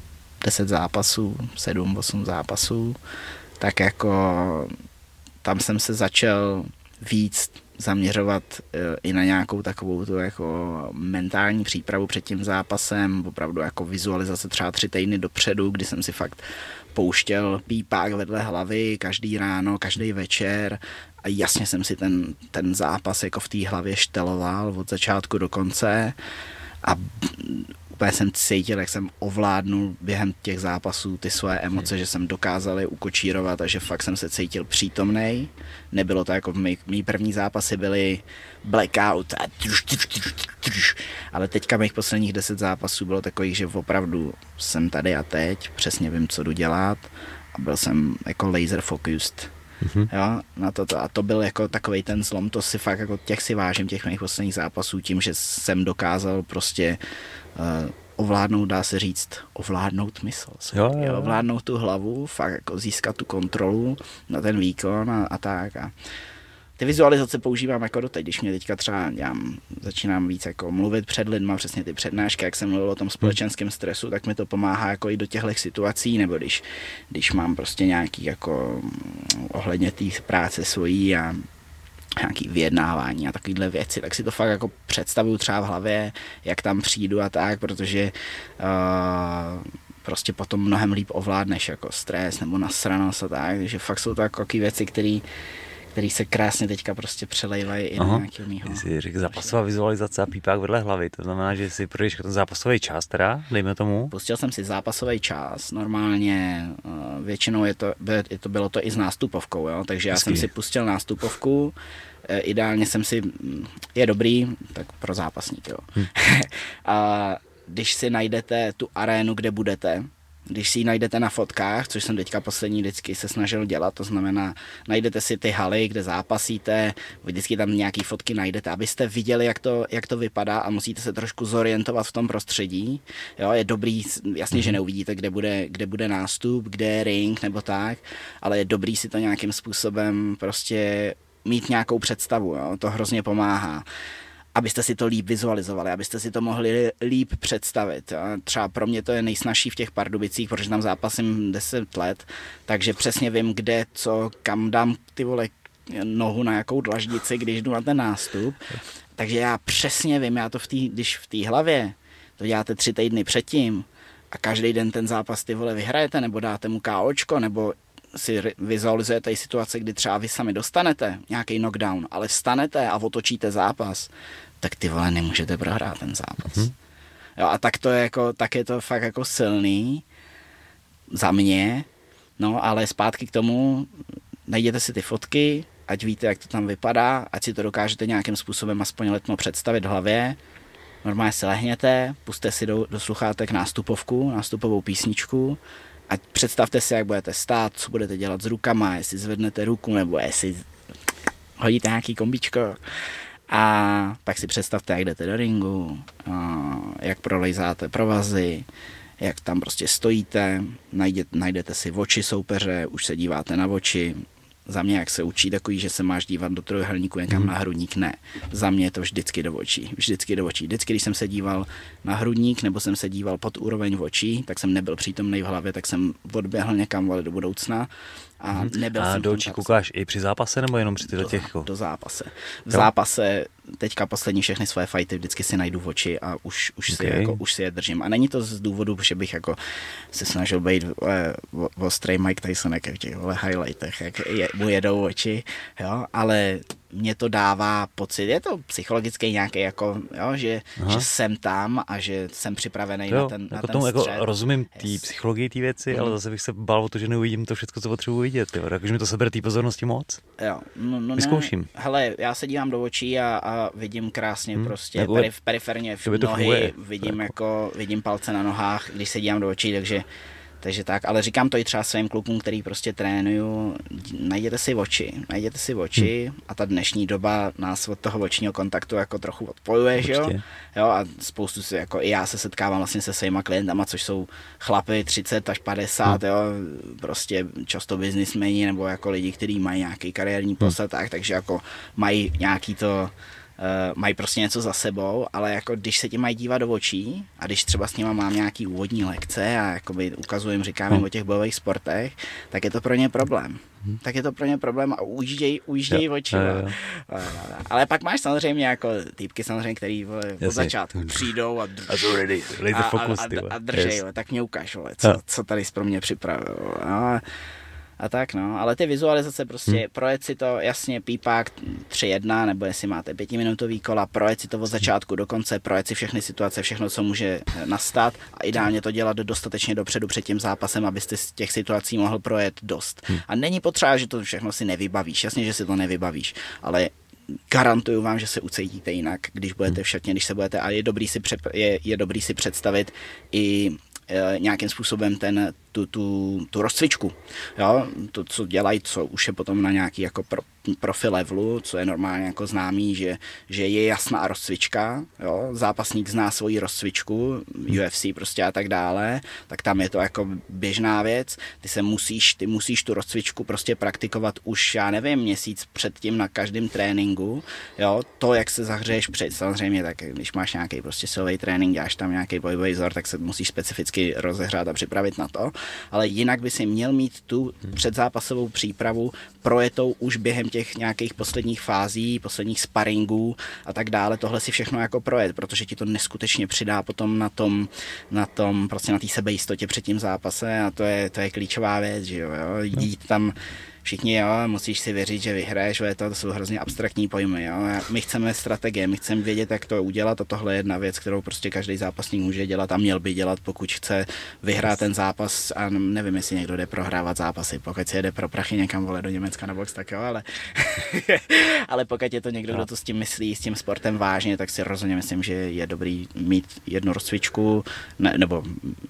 10 zápasů, 7, 8 zápasů, tak jako tam jsem se začal víc zaměřovat eh, i na nějakou takovou tu jako mentální přípravu před tím zápasem, opravdu jako vizualizace třeba tři týdny dopředu, kdy jsem si fakt pouštěl pípák vedle hlavy každý ráno, každý večer. A jasně jsem si ten, ten zápas jako v té hlavě šteloval od začátku do konce. A úplně jsem cítil, jak jsem ovládnul během těch zápasů ty svoje emoce, že jsem dokázal je ukočírovat a že fakt jsem se cítil přítomný. Nebylo to jako v mý, mý první zápasy byly blackout a truš, truš, truš, truš. ale teďka mých posledních deset zápasů bylo takových, že opravdu jsem tady a teď, přesně vím, co jdu dělat a byl jsem jako laser focused Mm-hmm. Jo, na to, a to byl jako takový ten zlom, to si fakt jako těch si vážím, těch mých posledních zápasů, tím, že jsem dokázal prostě uh, ovládnout, dá se říct, ovládnout mysl. Jo, jo. Ovládnout tu hlavu, fakt jako získat tu kontrolu na ten výkon a, a tak. A ty vizualizace používám jako doteď, když mě teďka třeba já začínám víc jako mluvit před lidma, přesně ty přednášky, jak jsem mluvil o tom společenském stresu, tak mi to pomáhá jako i do těchto situací, nebo když, když mám prostě nějaký jako ohledně té práce svojí a nějaký vyjednávání a takovéhle věci, tak si to fakt jako představuju třeba v hlavě, jak tam přijdu a tak, protože uh, prostě potom mnohem líp ovládneš jako stres nebo nasranost a tak, takže fakt jsou to jako věci, které který se krásně teďka prostě přelejvají i Aha. na nějakého mýho. Jsi řekl zápasová vizualizace a pípák vedle hlavy, to znamená, že si projdeš ten zápasový čas teda, dejme tomu? Pustil jsem si zápasový čas, normálně eh, většinou je to, je to bylo to i s nástupovkou, jo? takže já Hezký. jsem si pustil nástupovku, eh, ideálně jsem si, mm, je dobrý, tak pro zápasník, jo. Hm. a když si najdete tu arénu, kde budete, když si ji najdete na fotkách, což jsem teďka poslední vždycky se snažil dělat, to znamená, najdete si ty haly, kde zápasíte, vždycky tam nějaký fotky najdete, abyste viděli, jak to, jak to vypadá a musíte se trošku zorientovat v tom prostředí. Jo, je dobrý, jasně, že mhm. neuvidíte, kde bude, kde bude nástup, kde je ring nebo tak, ale je dobrý si to nějakým způsobem prostě mít nějakou představu, jo? to hrozně pomáhá abyste si to líp vizualizovali, abyste si to mohli líp představit. Třeba pro mě to je nejsnažší v těch Pardubicích, protože tam zápasím 10 let, takže přesně vím, kde, co, kam dám ty vole nohu na jakou dlaždici, když jdu na ten nástup. Takže já přesně vím, já to v tý, když v té hlavě to děláte tři týdny předtím a každý den ten zápas ty vole vyhrajete, nebo dáte mu KOčko, nebo si vizualizujete i situace, kdy třeba vy sami dostanete nějaký knockdown, ale vstanete a otočíte zápas, tak ty vole nemůžete prohrát ten zápas. Mm-hmm. Jo, a tak to je jako, tak je to fakt jako silný za mě, no ale zpátky k tomu, najděte si ty fotky, ať víte, jak to tam vypadá, ať si to dokážete nějakým způsobem aspoň letmo představit v hlavě normálně se lehněte, puste si do, do sluchátek nástupovku, nástupovou písničku a představte si, jak budete stát, co budete dělat s rukama, jestli zvednete ruku, nebo jestli hodíte nějaký kombičko. A pak si představte, jak jdete do ringu, jak prolejzáte provazy, jak tam prostě stojíte, najdete, najdete si oči soupeře, už se díváte na oči, za mě, jak se učí takový, že se máš dívat do trojuhelníku někam hmm. na hrudník, ne. Za mě je to vždycky do očí. Vždycky do očí. Vždycky, když jsem se díval na hrudník nebo jsem se díval pod úroveň očí, tak jsem nebyl přítomný v hlavě, tak jsem odběhl někam vole, do budoucna a mhm. nebyl a jsem do očí koukáš i při zápase nebo jenom při do, těch? Do zápase. V jo? zápase teďka poslední všechny svoje fighty vždycky si najdu v oči a už, už, okay. si, jako, už si je držím. A není to z důvodu, že bych jako se snažil být uh, ostrý Mike Tyson jak v těch highlightech, jak je, mu jedou oči, jo, ale mě to dává pocit, je to psychologický nějaký, jako, jo, že, že jsem tam a že jsem připravený jo, na ten, jako na ten tomu, jako rozumím té yes. psychologii té věci, mm. ale zase bych se bál o to, že neuvidím to všechno, co potřebuji vidět. Jo. Takže mi to sebere té pozornosti moc. Jo, no, no Vyzkouším. Ne. Hele, já se dívám do očí a, a vidím krásně mm. prostě jako, perif, periferně v nohy, vidím, jako, vidím palce na nohách, když se dívám do očí, takže takže tak, ale říkám to i třeba svým klukům, který prostě trénuju, najděte si oči, najděte si oči hmm. a ta dnešní doba nás od toho očního kontaktu jako trochu odpojuje, že jo? jo? A spoustu si, jako i já se setkávám vlastně se svýma klientama, což jsou chlapy 30 až 50, hmm. jo, prostě často biznismeni nebo jako lidi, kteří mají nějaký kariérní hmm. posad, tak, takže jako mají nějaký to mají prostě něco za sebou, ale jako když se ti mají dívat do očí a když třeba s nima mám nějaký úvodní lekce a jakoby ukazujem, říkám jim o těch bojových sportech, tak je to pro ně problém. Hmm. Tak je to pro ně problém a ujíždějí, ujíždějí jo, oči. Jo, jo. Ale pak máš samozřejmě jako týpky samozřejmě, který od začátku přijdou a, drž, a, a, a, a, a držej, yes. tak mě ukáž, vole, co, co tady pro mě připravil. No, a tak no, ale ty vizualizace prostě, hmm. projet si to, jasně, pípák 3-1, nebo jestli máte pětiminutový kola, projet si to od začátku do konce, projet si všechny situace, všechno, co může eh, nastat a ideálně to dělat dostatečně dopředu před tím zápasem, abyste z těch situací mohl projet dost. Hmm. A není potřeba, že to všechno si nevybavíš, jasně, že si to nevybavíš, ale garantuju vám, že se ucítíte jinak, když budete hmm. v šatně, když se budete, a je dobrý si, před, je, je dobrý si představit i e, nějakým způsobem ten, tu, tu, tu rozcvičku. Jo? To, co dělají, co už je potom na nějaký jako pro, profi levelu, co je normálně jako známý, že, že je jasná rozcvička, jo? zápasník zná svoji rozcvičku, UFC prostě a tak dále, tak tam je to jako běžná věc. Ty se musíš, ty musíš tu rozcvičku prostě praktikovat už, já nevím, měsíc předtím na každém tréninku, jo? to, jak se zahřeješ před, samozřejmě, tak když máš nějaký prostě silový trénink, děláš tam nějaký bojový vzor, tak se musíš specificky rozehrát a připravit na to, ale jinak by si měl mít tu předzápasovou přípravu projetou už během těch nějakých posledních fází, posledních sparingů a tak dále. Tohle si všechno jako projet, protože ti to neskutečně přidá potom na tom, na tom prostě na té sebejistotě před tím zápase a to je, to je klíčová věc, že jo, jo? jít tam všichni, jo, musíš si věřit, že vyhraješ, to, to jsou hrozně abstraktní pojmy, jo. My chceme strategie, my chceme vědět, jak to udělat a tohle je jedna věc, kterou prostě každý zápasník může dělat a měl by dělat, pokud chce vyhrát ten zápas a nevím, jestli někdo jde prohrávat zápasy, pokud si jede pro prachy někam vole do Německa na box, tak jo, ale, ale pokud je to někdo, kdo to s tím myslí, s tím sportem vážně, tak si rozhodně myslím, že je dobrý mít jednu rozcvičku ne, nebo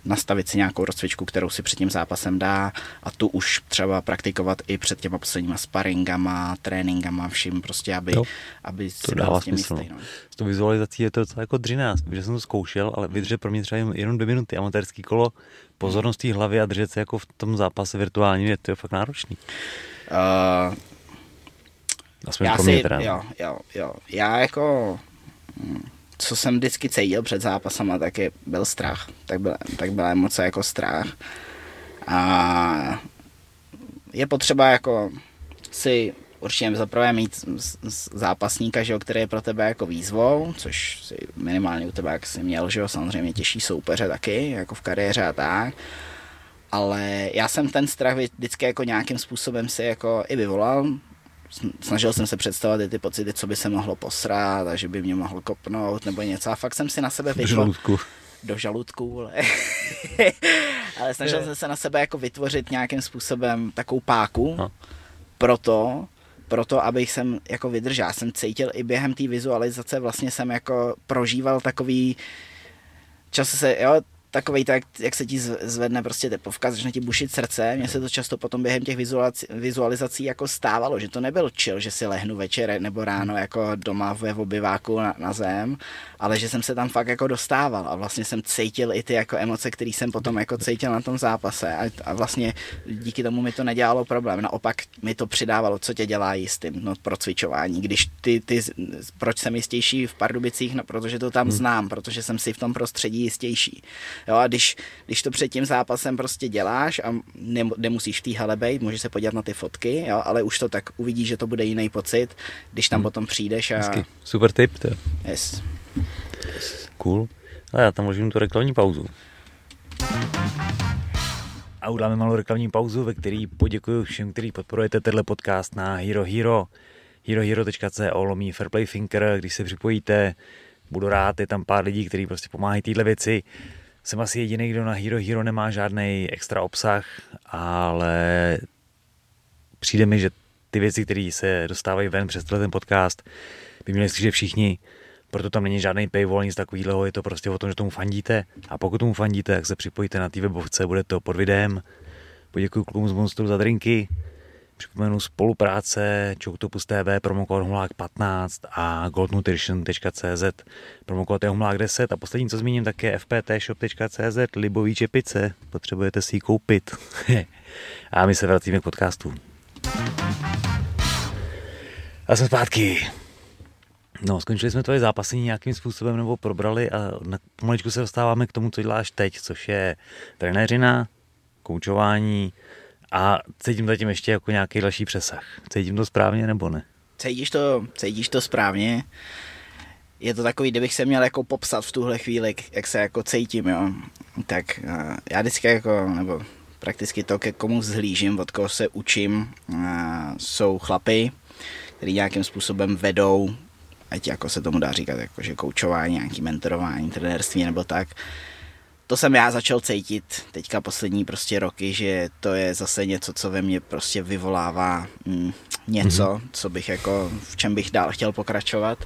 nastavit si nějakou rozcvičku, kterou si před tím zápasem dá a tu už třeba praktikovat i před těma posledníma sparingama, tréninkama, vším prostě, aby, jo, aby to dává smysl. Jistý, no. S tou vizualizací je to docela jako dřiná, že jsem to zkoušel, ale vydržet pro mě třeba jenom dvě minuty amatérský kolo, pozornost té hlavy a držet se jako v tom zápase virtuálním je to je fakt náročný. Uh, Aspoň já pro mě si, teda. Jo, jo, jo. Já jako hm, co jsem vždycky cítil před zápasama, tak je, byl strach. Tak byla, tak byla emoce jako strach. A je potřeba jako si určitě zaprvé mít zápasníka, že jo, který je pro tebe jako výzvou, což si minimálně u tebe, jak jsi měl, že jo, samozřejmě těžší soupeře taky, jako v kariéře a tak. Ale já jsem ten strach vždycky jako nějakým způsobem si jako i vyvolal, snažil jsem se představit ty pocity, co by se mohlo posrát a že by mě mohlo kopnout nebo něco. A fakt jsem si na sebe vytvořil do žaludku, ale, ale snažil jsem se na sebe jako vytvořit nějakým způsobem takovou páku no. pro to, proto, abych jsem jako vydržel. Já jsem cítil i během té vizualizace, vlastně jsem jako prožíval takový čas se, jo, takový tak, jak se ti zvedne prostě tepovka, začne ti bušit srdce. Mně se to často potom během těch vizualizací, vizualizací jako stávalo, že to nebyl chill, že si lehnu večer nebo ráno jako doma ve obyváku na, na zem, ale že jsem se tam fakt jako dostával a vlastně jsem cítil i ty jako emoce, které jsem potom jako cítil na tom zápase a, a vlastně díky tomu mi to nedělalo problém. Naopak mi to přidávalo, co tě dělá jistým no, pro cvičování. Když ty, ty, proč jsem jistější v Pardubicích, no protože to tam hmm. znám, protože jsem si v tom prostředí jistější. Jo, a když, když to před tím zápasem prostě děláš a ne, nemusíš v té hale být, můžeš se podívat na ty fotky, jo, ale už to tak uvidíš, že to bude jiný pocit, když tam hmm. potom přijdeš a... Hezky. Super tip, to. Yes. Cool. A já tam možím tu reklamní pauzu. A udáme malou reklamní pauzu, ve který poděkuji všem, kteří podporujete tenhle podcast na Hero Hero. herohero.co lomí Fairplay Thinker, když se připojíte, budu rád, je tam pár lidí, kteří prostě pomáhají téhle věci. Jsem asi jediný, kdo na Hero Hero nemá žádný extra obsah, ale přijde mi, že ty věci, které se dostávají ven přes ten podcast, by měli slyšet všichni, proto tam není žádný paywall, nic takového, je to prostě o tom, že tomu fandíte a pokud tomu fandíte, tak se připojíte na té webovce, bude to pod videem. Poděkuji klukům z Monstru za drinky, připomenu spolupráce Choctopus TV, promokód Humlák 15 a goldnutrition.cz, promokód je Humlák 10 a poslední, co zmíním, tak je fptshop.cz, libový čepice, potřebujete si ji koupit. a my se vracíme k podcastu. A jsme zpátky. No, skončili jsme tvoje zápasení nějakým způsobem nebo probrali a pomaličku se dostáváme k tomu, co děláš teď, což je trenéřina, koučování a cítím zatím ještě jako nějaký další přesah. Cítím to správně nebo ne? Cítíš to, cítíš to správně. Je to takový, kdybych se měl jako popsat v tuhle chvíli, jak se jako cítím, jo. Tak uh, já vždycky jako, nebo prakticky to, ke komu vzhlížím, od koho se učím, uh, jsou chlapy, který nějakým způsobem vedou ať jako se tomu dá říkat, jako že koučování, nějaký mentorování, trenérství nebo tak. To jsem já začal cítit teďka poslední prostě roky, že to je zase něco, co ve mně prostě vyvolává mm, něco, mm-hmm. co bych jako, v čem bych dál chtěl pokračovat.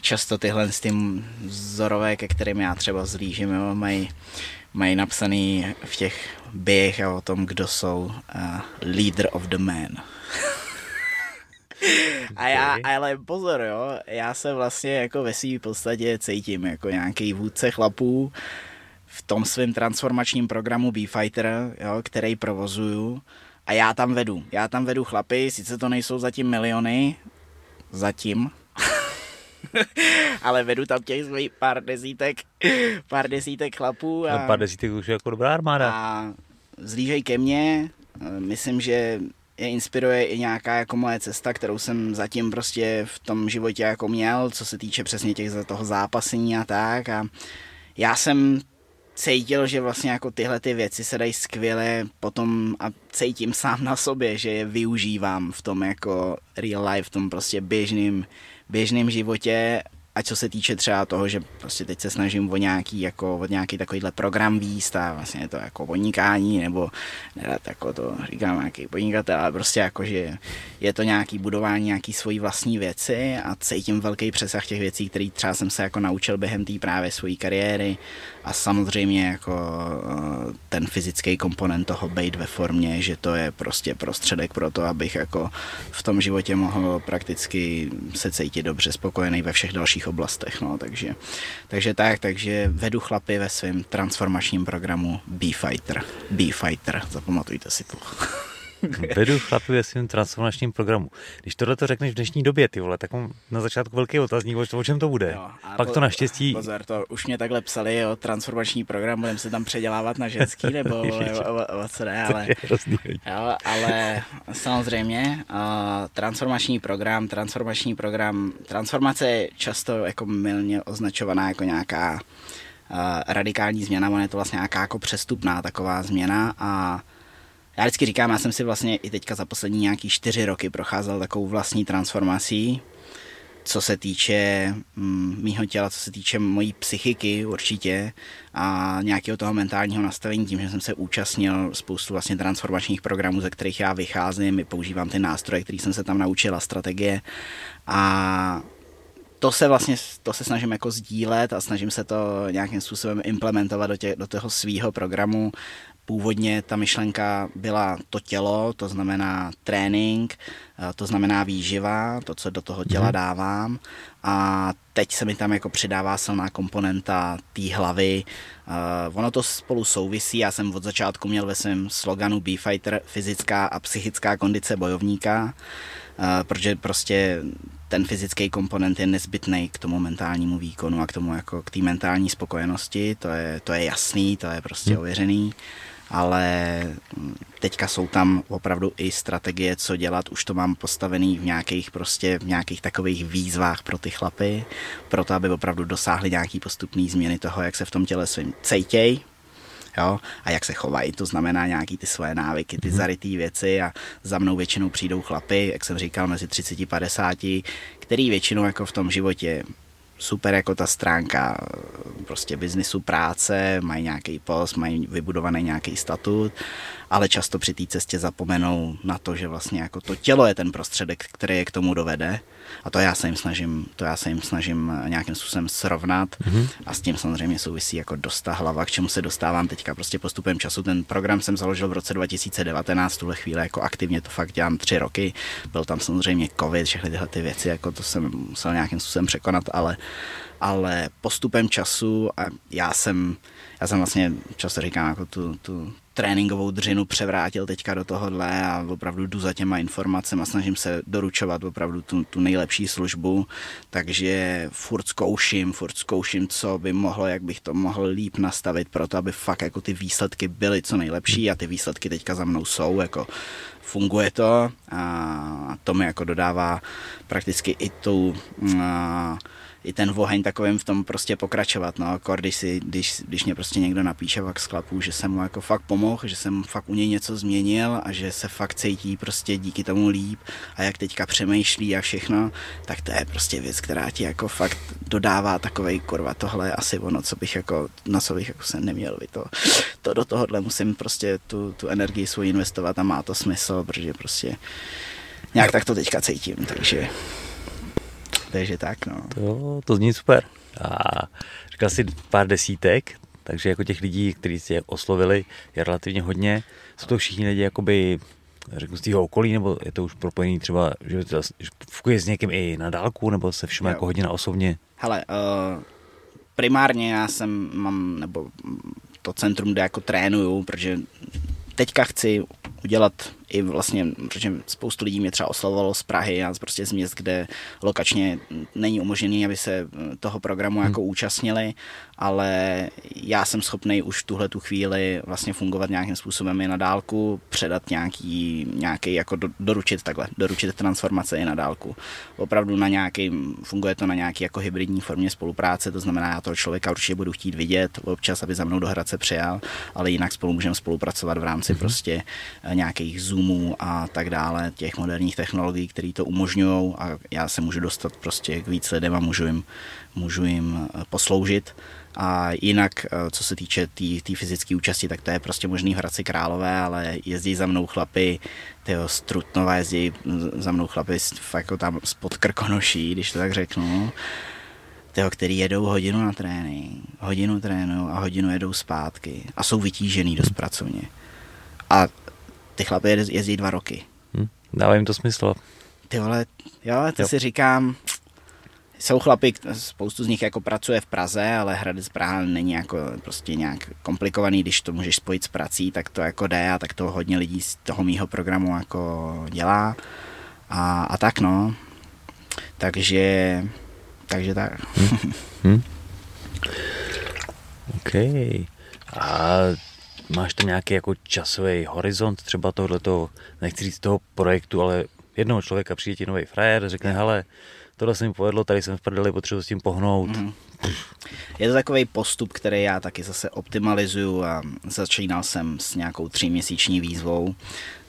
Často tyhle s tím vzorové, ke kterým já třeba zlížím, jo, mají, mají napsaný v těch běh a o tom, kdo jsou uh, leader of the man. A já, ale pozor, jo, já se vlastně jako ve svým podstatě cítím jako nějaký vůdce chlapů v tom svém transformačním programu B-Fighter, jo, který provozuju a já tam vedu. Já tam vedu chlapy, sice to nejsou zatím miliony, zatím, ale vedu tam těch svých pár desítek, pár desítek chlapů. A, pár desítek už je jako dobrá armáda. A zlížej ke mně, myslím, že je inspiruje i nějaká jako moje cesta, kterou jsem zatím prostě v tom životě jako měl, co se týče přesně těch toho zápasení a tak a já jsem cítil, že vlastně jako tyhle ty věci se dají skvěle potom a cítím sám na sobě, že je využívám v tom jako real life, v tom prostě běžným, běžným životě a co se týče třeba toho, že prostě teď se snažím o nějaký, jako, o nějaký takovýhle program výst a vlastně to jako podnikání, nebo nerad jako to říkám nějaký podnikatel, ale prostě jako, že je to nějaký budování nějaký svojí vlastní věci a cítím velký přesah těch věcí, které třeba jsem se jako naučil během té právě své kariéry. A samozřejmě jako eh, ten fyzický komponent toho být ve formě, že to je prostě prostředek pro to, abych jako v tom životě mohl prakticky se cítit dobře, spokojený ve všech dalších oblastech, no, takže, takže tak, takže vedu chlapy ve svém transformačním programu B-Fighter, B-Fighter, zapamatujte si to. Vedu chlapy ve svém transformačním programu. Když tohle to řekneš v dnešní době, ty vole, tak mám na začátku velký otazník, o čem to bude. Jo, Pak po, to naštěstí... Pozor, to už mě takhle psali, jo, transformační program, budeme se tam předělávat na ženský, nebo o, o, o co ne, ale, jo, ale samozřejmě uh, transformační program, transformační program, transformace je často jako milně označovaná jako nějaká uh, radikální změna, ona je to vlastně nějaká jako přestupná taková změna a já vždycky říkám, já jsem si vlastně i teďka za poslední nějaký čtyři roky procházel takovou vlastní transformací, co se týče mm, mýho těla, co se týče mojí psychiky určitě a nějakého toho mentálního nastavení, tím, že jsem se účastnil spoustu vlastně transformačních programů, ze kterých já vycházím, používám ty nástroje, které jsem se tam naučila, strategie a to se vlastně, to se snažím jako sdílet a snažím se to nějakým způsobem implementovat do, tě, do toho svého programu. Původně ta myšlenka byla to tělo, to znamená trénink, to znamená výživa, to, co do toho těla mhm. dávám. A teď se mi tam jako přidává silná komponenta té hlavy. Ono to spolu souvisí, já jsem od začátku měl ve svém sloganu B-Fighter fyzická a psychická kondice bojovníka, protože prostě ten fyzický komponent je nezbytný k tomu mentálnímu výkonu a k tomu jako k té mentální spokojenosti, to je, to je jasný, to je prostě hmm. Ale teďka jsou tam opravdu i strategie, co dělat, už to mám postavený v nějakých prostě v nějakých takových výzvách pro ty chlapy, proto aby opravdu dosáhli nějaký postupný změny toho, jak se v tom těle svým cejtěj, jo, a jak se chovají, to znamená nějaký ty svoje návyky, ty mm-hmm. zarytý věci a za mnou většinou přijdou chlapy, jak jsem říkal, mezi 30 a 50, který většinou jako v tom životě super jako ta stránka prostě biznisu, práce, mají nějaký post, mají vybudovaný nějaký statut, ale často při té cestě zapomenou na to, že vlastně jako to tělo je ten prostředek, který je k tomu dovede a to já se jim snažím, to já se jim snažím nějakým způsobem srovnat mm-hmm. a s tím samozřejmě souvisí jako dosta hlava, k čemu se dostávám teďka prostě postupem času. Ten program jsem založil v roce 2019, v tuhle chvíli jako aktivně to fakt dělám tři roky. Byl tam samozřejmě covid, všechny tyhle ty věci, jako to jsem musel nějakým způsobem překonat, ale ale postupem času a já jsem, já jsem vlastně často říkám jako tu, tu tréninkovou dřinu převrátil teďka do tohohle a opravdu jdu za těma informacemi a snažím se doručovat opravdu tu, tu nejlepší službu, takže furt zkouším, furt zkouším, co by mohlo, jak bych to mohl líp nastavit pro to, aby fakt jako ty výsledky byly co nejlepší a ty výsledky teďka za mnou jsou, jako funguje to. A to mi jako dodává prakticky i tu a, i ten oheň takovým v tom prostě pokračovat, no, jako když, si, když, když mě prostě někdo napíše fakt sklapu, že jsem mu jako fakt pomohl, že jsem fakt u něj něco změnil a že se fakt cítí prostě díky tomu líp a jak teďka přemýšlí a všechno, tak to je prostě věc, která ti jako fakt dodává takovej kurva, tohle je asi ono, co bych jako, na co bych jako se neměl vy to, to do tohohle musím prostě tu, tu energii svou investovat a má to smysl, protože prostě nějak tak to teďka cítím, takže takže tak, no. To, to zní super. A říkal jsi pár desítek, takže jako těch lidí, kteří si oslovili, je relativně hodně. Jsou to všichni lidi jakoby řeknu z toho okolí, nebo je to už propojený třeba, že, funguje s někým i na dálku, nebo se všem jako hodina osobně? Hele, uh, primárně já jsem, mám, nebo to centrum, kde jako trénuju, protože teďka chci udělat i vlastně, protože spoustu lidí mě třeba oslovovalo z Prahy a prostě z měst, kde lokačně není umožněný, aby se toho programu hmm. jako účastnili, ale já jsem schopný už v tuhle tu chvíli vlastně fungovat nějakým způsobem i na dálku, předat nějaký, nějaký jako do, doručit takhle, doručit transformace i na dálku. Opravdu na nějaký, funguje to na nějaký jako hybridní formě spolupráce, to znamená, já toho člověka určitě budu chtít vidět občas, aby za mnou do Hradce přijal, ale jinak spolu můžeme spolupracovat v rámci hmm. prostě eh, nějakých Zoom Zoomů a tak dále, těch moderních technologií, které to umožňují a já se můžu dostat prostě k víc lidem a můžu jim, můžu jim eh, posloužit. A jinak, eh, co se týče té tý, tý fyzické účasti, tak to je prostě možný v Hradci Králové, ale jezdí za mnou chlapy, tyho Strutnova jezdí za mnou chlapy jako tam spod Krkonoší, když to tak řeknu tyho, který jedou hodinu na trénink, hodinu trénují a hodinu jedou zpátky a jsou vytížený dost pracovně. A ty chlapy jezdí dva roky. Hm, dává jim to smysl. Ty vole, jo, to jo. si říkám, jsou chlapy, spoustu z nich jako pracuje v Praze, ale Hradec Praha není jako prostě nějak komplikovaný, když to můžeš spojit s prací, tak to jako jde a tak to hodně lidí z toho mýho programu jako dělá a, a tak no. Takže, takže tak. Hmm. Hmm. OK. A Máš tam nějaký jako časový horizont třeba tohleto, nechci říct toho projektu, ale jednoho člověka přijde ti nový frajer, řekne, hele, tohle se mi povedlo, tady jsem v prdeli, potřebuji s tím pohnout. Mm. Je to takový postup, který já taky zase optimalizuju a začínal jsem s nějakou tříměsíční výzvou.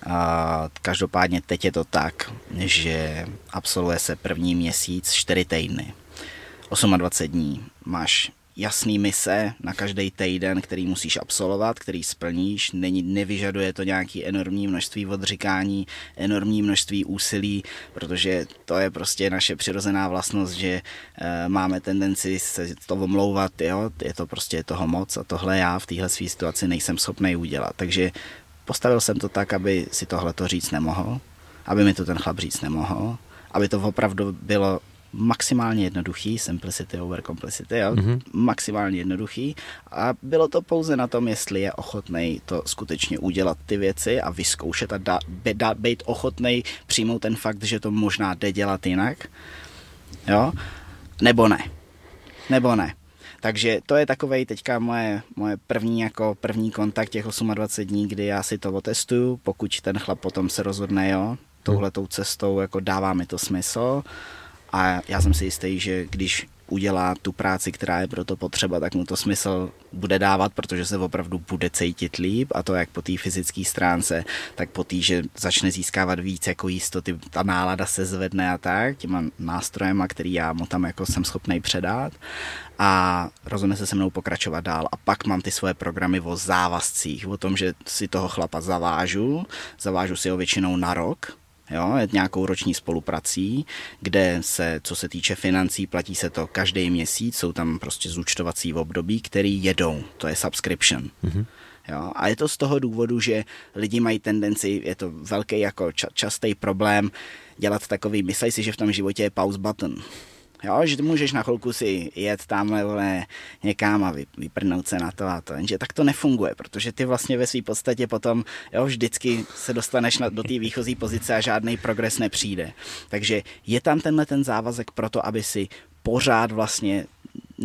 A každopádně teď je to tak, že absolvuje se první měsíc čtyři týdny. 28 dní máš jasný mise na každý týden, který musíš absolvovat, který splníš. Není, nevyžaduje to nějaký enormní množství odříkání, enormní množství úsilí, protože to je prostě naše přirozená vlastnost, že e, máme tendenci se to omlouvat, jo? je to prostě toho moc a tohle já v téhle své situaci nejsem schopný udělat. Takže postavil jsem to tak, aby si tohle to říct nemohl, aby mi to ten chlap říct nemohl, aby to opravdu bylo maximálně jednoduchý, simplicity over complicity, jo? Mm-hmm. maximálně jednoduchý a bylo to pouze na tom, jestli je ochotný to skutečně udělat ty věci a vyzkoušet a dá, dá, být ochotný přijmout ten fakt, že to možná jde dělat jinak, jo, nebo ne, nebo ne. Takže to je takový teďka moje, moje první, jako první kontakt těch 28 dní, kdy já si to otestuju, pokud ten chlap potom se rozhodne, jo, touhletou cestou, jako dává mi to smysl, a já jsem si jistý, že když udělá tu práci, která je pro to potřeba, tak mu to smysl bude dávat, protože se opravdu bude cítit líp a to jak po té fyzické stránce, tak po té, že začne získávat víc jako jistoty, ta nálada se zvedne a tak, těma nástrojema, který já mu tam jako jsem schopný předat. A rozhodne se se mnou pokračovat dál. A pak mám ty svoje programy o závazcích, o tom, že si toho chlapa zavážu, zavážu si ho většinou na rok, jo, nějakou roční spoluprací, kde se, co se týče financí, platí se to každý měsíc, jsou tam prostě zúčtovací období, který jedou, to je subscription. Mm-hmm. Jo, a je to z toho důvodu, že lidi mají tendenci, je to velký jako ča- častý problém, dělat takový, myslej si, že v tom životě je pause button. Jo, že můžeš na chvilku si jet tamhle vole, někam a vyprnout se na to a to. Jenže tak to nefunguje, protože ty vlastně ve své podstatě potom jo, vždycky se dostaneš na, do té výchozí pozice a žádný progres nepřijde. Takže je tam tenhle ten závazek pro to, aby si pořád vlastně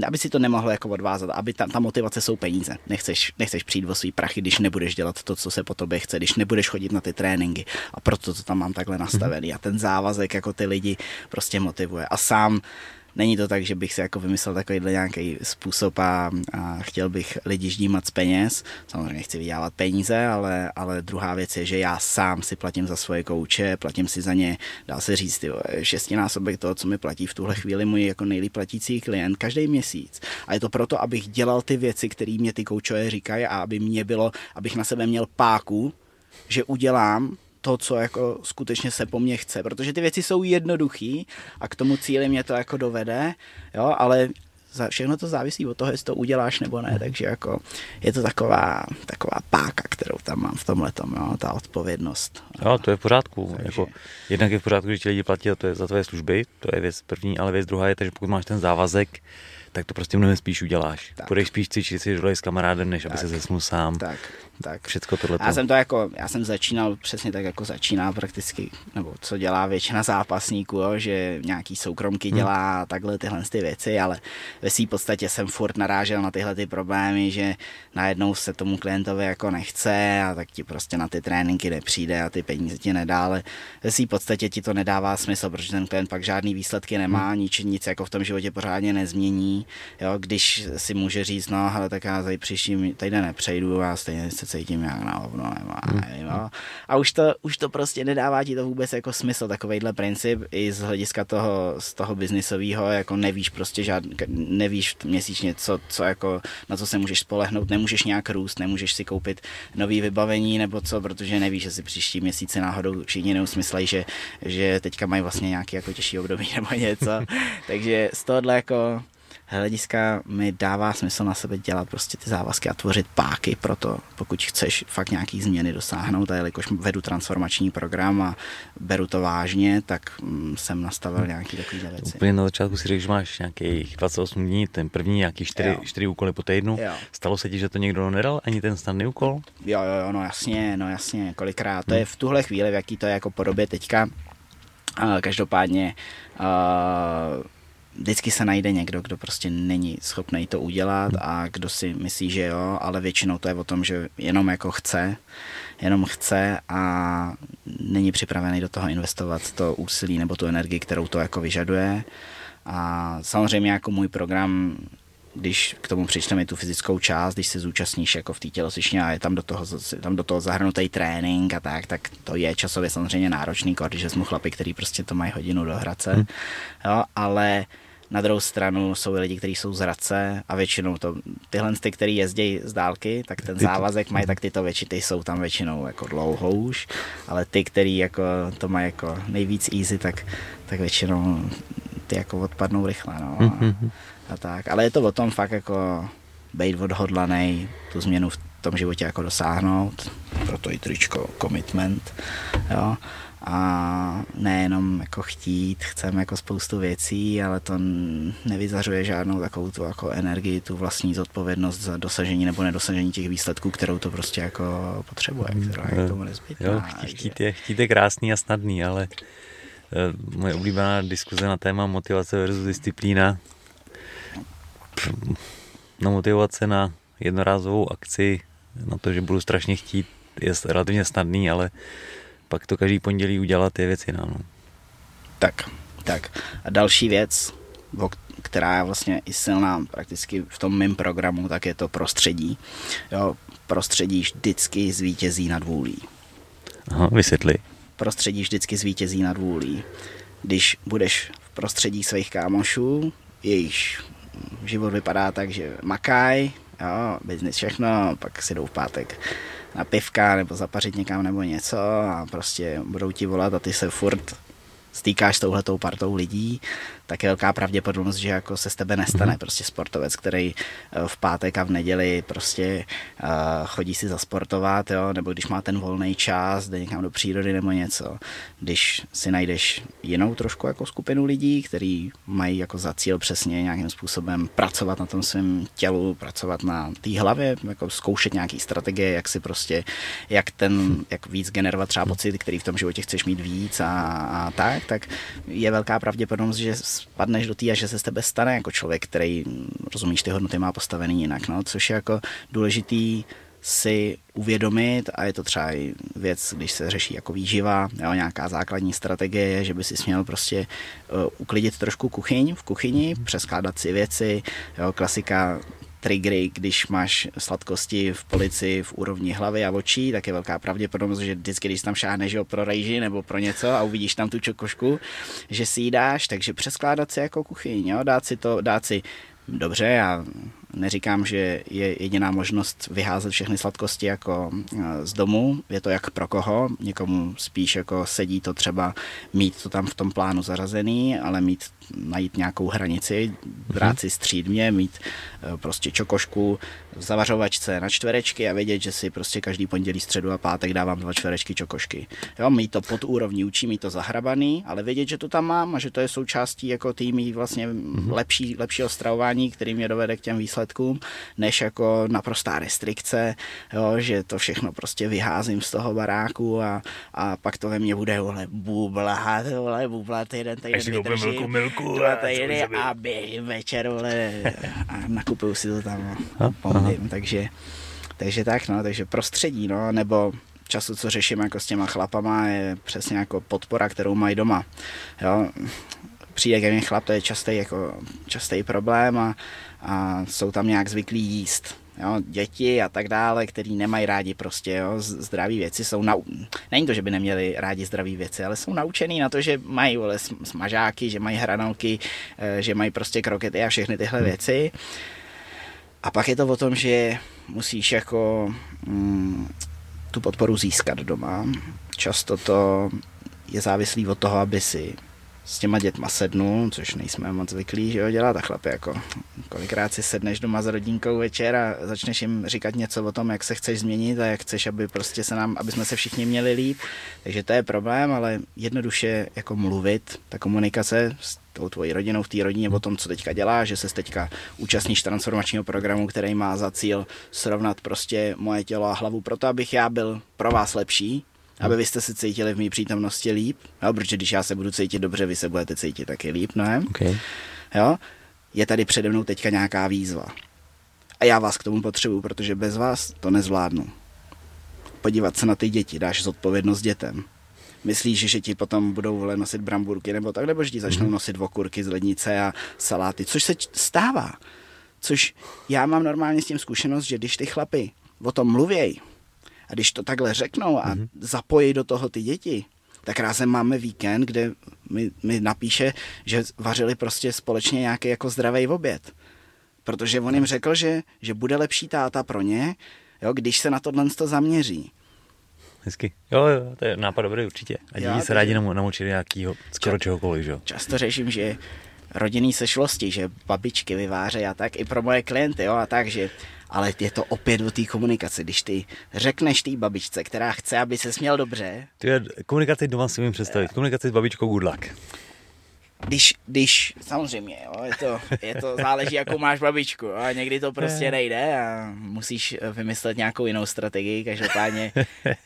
aby si to nemohlo jako odvázat, aby ta, ta motivace jsou peníze. Nechceš, nechceš přijít o svý prachy, když nebudeš dělat to, co se po tobě chce, když nebudeš chodit na ty tréninky a proto to tam mám takhle nastavený a ten závazek jako ty lidi prostě motivuje. A sám není to tak, že bych si jako vymyslel takovýhle nějaký způsob a, a chtěl bych lidi ždímat z peněz. Samozřejmě chci vydělávat peníze, ale, ale druhá věc je, že já sám si platím za svoje kouče, platím si za ně, dá se říct, ty, šestinásobek toho, co mi platí v tuhle chvíli můj jako nejlíp platící klient každý měsíc. A je to proto, abych dělal ty věci, které mě ty koučové říkají a aby mě bylo, abych na sebe měl páku, že udělám to, co jako skutečně se po mně chce, protože ty věci jsou jednoduchý a k tomu cíli mě to jako dovede, jo, ale za všechno to závisí od toho, jestli to uděláš nebo ne, takže jako je to taková, taková páka, kterou tam mám v tomhle jo, ta odpovědnost. Jo, to je v pořádku. Takže... Jako, jednak je v pořádku, že ti lidi platí za, to je, za tvoje služby, to je věc první, ale věc druhá je, že pokud máš ten závazek, tak to prostě mnohem spíš uděláš. Tak. Půjdeš spíš cvičit si s kamarádem, než tak. aby se zesnul sám. Tak tak. Všecko tohle. Já jsem to jako, já jsem začínal přesně tak, jako začíná prakticky, nebo co dělá většina zápasníků, jo, že nějaký soukromky hmm. dělá hmm. takhle tyhle ty věci, ale ve své podstatě jsem furt narážel na tyhle ty problémy, že najednou se tomu klientovi jako nechce a tak ti prostě na ty tréninky nepřijde a ty peníze ti nedá, ale ve své podstatě ti to nedává smysl, protože ten klient pak žádný výsledky nemá, hmm. nic, nic jako v tom životě pořádně nezmění, jo, když si může říct, no hele, tak já tady příští týden nepřejdu a stejně se se cítím jak na hovno, nemá, hmm. jo. A už to, už to prostě nedává ti to vůbec jako smysl, takovýhle princip i z hlediska toho, z toho biznisového, jako nevíš prostě žád, nevíš měsíčně, co, co jako, na co se můžeš spolehnout, nemůžeš nějak růst, nemůžeš si koupit nový vybavení nebo co, protože nevíš, že si příští měsíce náhodou všichni neusmyslej, že, že teďka mají vlastně nějaký jako těžší období nebo něco. Takže z tohohle jako hlediska mi dává smysl na sebe dělat prostě ty závazky a tvořit páky pro to, pokud chceš fakt nějaký změny dosáhnout a jelikož vedu transformační program a beru to vážně, tak mm, jsem nastavil hmm. nějaký takový věci. Úplně na začátku si řekl, že máš nějakých 28 dní, ten první nějaký 4, 4 úkoly po týdnu. Jo. Stalo se ti, že to někdo nedal, ani ten snadný úkol? Jo, jo, jo, no jasně, no jasně, kolikrát. To je hmm. v tuhle chvíli, v jaký to je jako podobě teďka. Každopádně uh, vždycky se najde někdo, kdo prostě není schopný to udělat a kdo si myslí, že jo, ale většinou to je o tom, že jenom jako chce, jenom chce a není připravený do toho investovat to úsilí nebo tu energii, kterou to jako vyžaduje. A samozřejmě jako můj program když k tomu přičteme tu fyzickou část, když se zúčastníš jako v té tělocvičně a je tam do toho, tam do toho zahrnutý trénink a tak, tak to je časově samozřejmě náročný, když jsme chlapi, který prostě to mají hodinu do Hradce, hmm. jo, ale na druhou stranu jsou lidi, kteří jsou z Hradce a většinou to, tyhle ty, který jezdí z dálky, tak ten závazek mají, tak tyto větší, ty jsou tam většinou jako dlouho už, ale ty, který jako to mají jako nejvíc easy, tak, tak většinou ty jako odpadnou rychle, no. A, hmm a tak. Ale je to o tom fakt jako být odhodlaný, tu změnu v tom životě jako dosáhnout, proto i tričko commitment, jo. A nejenom jako chtít, chceme jako spoustu věcí, ale to nevyzařuje žádnou takovou tu jako energii, tu vlastní zodpovědnost za dosažení nebo nedosažení těch výsledků, kterou to prostě jako potřebuje, která je k tomu nezbytná. Jo, chtít, chtít, je, chtít je krásný a snadný, ale uh, moje oblíbená diskuze na téma motivace versus disciplína na motivace na jednorázovou akci, na to, že budu strašně chtít, je relativně snadný, ale pak to každý pondělí udělat je věc jiná. No. Tak, tak. A další věc, která je vlastně i silná prakticky v tom mém programu, tak je to prostředí. Jo, prostředí vždycky zvítězí nad vůlí. Aha, vysvětli. Prostředí vždycky zvítězí nad vůlí. Když budeš v prostředí svých kámošů, jejichž život vypadá tak, že makaj, jo, biznis všechno, pak si jdou v pátek na pivka nebo zapařit někam nebo něco a prostě budou ti volat a ty se furt stýkáš s touhletou partou lidí, tak je velká pravděpodobnost, že jako se z tebe nestane mm-hmm. prostě sportovec, který eh, v pátek a v neděli prostě uh, chodí si zasportovat, jo, nebo když má ten volný čas, jde někam do přírody nebo něco. Když si najdeš jinou trošku jako skupinu lidí, kteří mají jako za cíl přesně nějakým způsobem pracovat na tom svém tělu, pracovat na té hlavě, jako zkoušet nějaký strategie, jak si prostě, jak ten, jak víc generovat třeba pocit, který v tom životě chceš mít víc a, a tak, tak je velká pravděpodobnost, že spadneš do té a že se z tebe stane jako člověk, který, rozumíš, ty hodnoty má postavený jinak, no, což je jako důležitý si uvědomit a je to třeba i věc, když se řeší jako výživa, jo, nějaká základní strategie, že by si směl prostě uh, uklidit trošku kuchyň v kuchyni, přeskládat si věci, jo, klasika triggery, když máš sladkosti v polici v úrovni hlavy a očí, tak je velká pravděpodobnost, že vždycky, když tam šáhneš jo, pro rejži nebo pro něco a uvidíš tam tu čokošku, že si ji dáš, takže přeskládat si jako kuchyň, jo, dát si to, dát si dobře, já neříkám, že je jediná možnost vyházet všechny sladkosti jako eh, z domu, je to jak pro koho, někomu spíš jako sedí to třeba mít to tam v tom plánu zarazený, ale mít najít nějakou hranici, brát mhm. si střídmě, mít eh, prostě čokošku v zavařovačce na čtverečky a vědět, že si prostě každý pondělí, středu a pátek dávám dva čtverečky čokošky. Jo, mít to pod úrovní učí, mít to zahrabaný, ale vědět, že to tam mám a že to je součástí jako týmí vlastně mhm. lepší, lepšího stravování, který mě dovede k těm výsledkům, než jako naprostá restrikce, jo, že to všechno prostě vyházím z toho baráku a, a pak to ve mně bude vole bubla, vole bubla týden, týden vydržím milku dva týdny a běžím večer, vole, a nakupuju si to tam, no, takže, takže tak, no, takže prostředí, no, nebo času, co řeším jako s těma chlapama, je přesně jako podpora, kterou mají doma, jo, přijde ke mně chlap, to je častý, jako, častý problém a, a jsou tam nějak zvyklí jíst jo, děti a tak dále, který nemají rádi prostě jo, zdraví věci, jsou nau... není to, že by neměli rádi zdraví věci, ale jsou naučený na to, že mají vole, smažáky, že mají hranolky, eh, že mají prostě krokety a všechny tyhle hmm. věci. A pak je to o tom, že musíš jako mm, tu podporu získat doma. Často to je závislý od toho, aby si s těma dětma sednu, což nejsme moc zvyklí, že jo, dělat a chlapi jako kolikrát si sedneš doma s rodinkou večer a začneš jim říkat něco o tom, jak se chceš změnit a jak chceš, aby prostě se nám, aby jsme se všichni měli líp. Takže to je problém, ale jednoduše jako mluvit, ta komunikace s tou tvojí rodinou v té rodině o tom, co teďka dělá, že se teďka účastníš transformačního programu, který má za cíl srovnat prostě moje tělo a hlavu proto, abych já byl pro vás lepší, aby vy jste se cítili v mé přítomnosti líp, jo, protože když já se budu cítit dobře, vy se budete cítit taky líp, ne? Okay. Jo? Je tady přede mnou teďka nějaká výzva. A já vás k tomu potřebuju, protože bez vás to nezvládnu. Podívat se na ty děti, dáš zodpovědnost dětem. Myslíš, že ti potom budou vole nosit bramburky nebo tak, nebo že ti začnou nosit okurky z lednice a saláty, což se stává. Což já mám normálně s tím zkušenost, že když ty chlapy o tom mluvějí a když to takhle řeknou a mm-hmm. zapojí do toho ty děti, tak rázem máme víkend, kde mi, mi napíše, že vařili prostě společně nějaký jako zdravý oběd. Protože on jim řekl, že, že bude lepší táta pro ně, jo, když se na tohle to zaměří. Hezky. Jo, jo, to je nápad dobrý určitě. A děti se rádi namočili nějakýho, skoro čehokoliv, že jo. Často řeším, že rodinný sešlosti, že babičky vyvářejí a tak i pro moje klienty, jo, a tak, že ale je to opět o té komunikaci. Když ty řekneš té babičce, která chce, aby se směl dobře. Ty je komunikaci doma si umím představit. Komunikaci s babičkou good luck. Když, když, samozřejmě, jo, je to, je to, záleží, jakou máš babičku, jo, a někdy to prostě nejde a musíš vymyslet nějakou jinou strategii, každopádně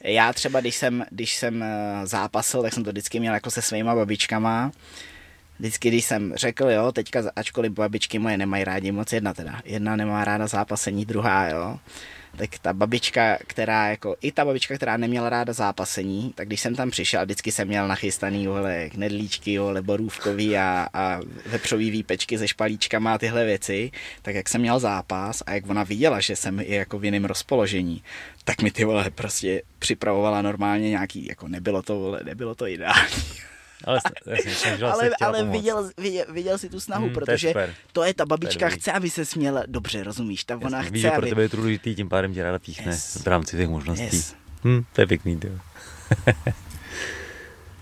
já třeba, když jsem, když jsem eh, zápasil, tak jsem to vždycky měl jako se svýma babičkama, vždycky, když jsem řekl, jo, teďka, ačkoliv babičky moje nemají rádi moc jedna teda, jedna nemá ráda zápasení, druhá, jo, tak ta babička, která jako, i ta babička, která neměla ráda zápasení, tak když jsem tam přišel, vždycky jsem měl nachystaný vole, knedlíčky, vole, borůvkový a, a vepřový výpečky se špalíčkama a tyhle věci, tak jak jsem měl zápas a jak ona viděla, že jsem i jako v jiném rozpoložení, tak mi ty vole prostě připravovala normálně nějaký, jako nebylo to, vole, nebylo to ideální. Ale, jasně, ale, ale viděl, viděl, viděl si tu snahu, hmm, protože to je, to je ta babička je chce, aby se směla dobře, rozumíš? Ta ona chce, ví, že aby... pro tebe je to důležitý, tím pádem tě ráda píchne yes. v rámci těch možností. Yes. Hm, to je pěkný, jo.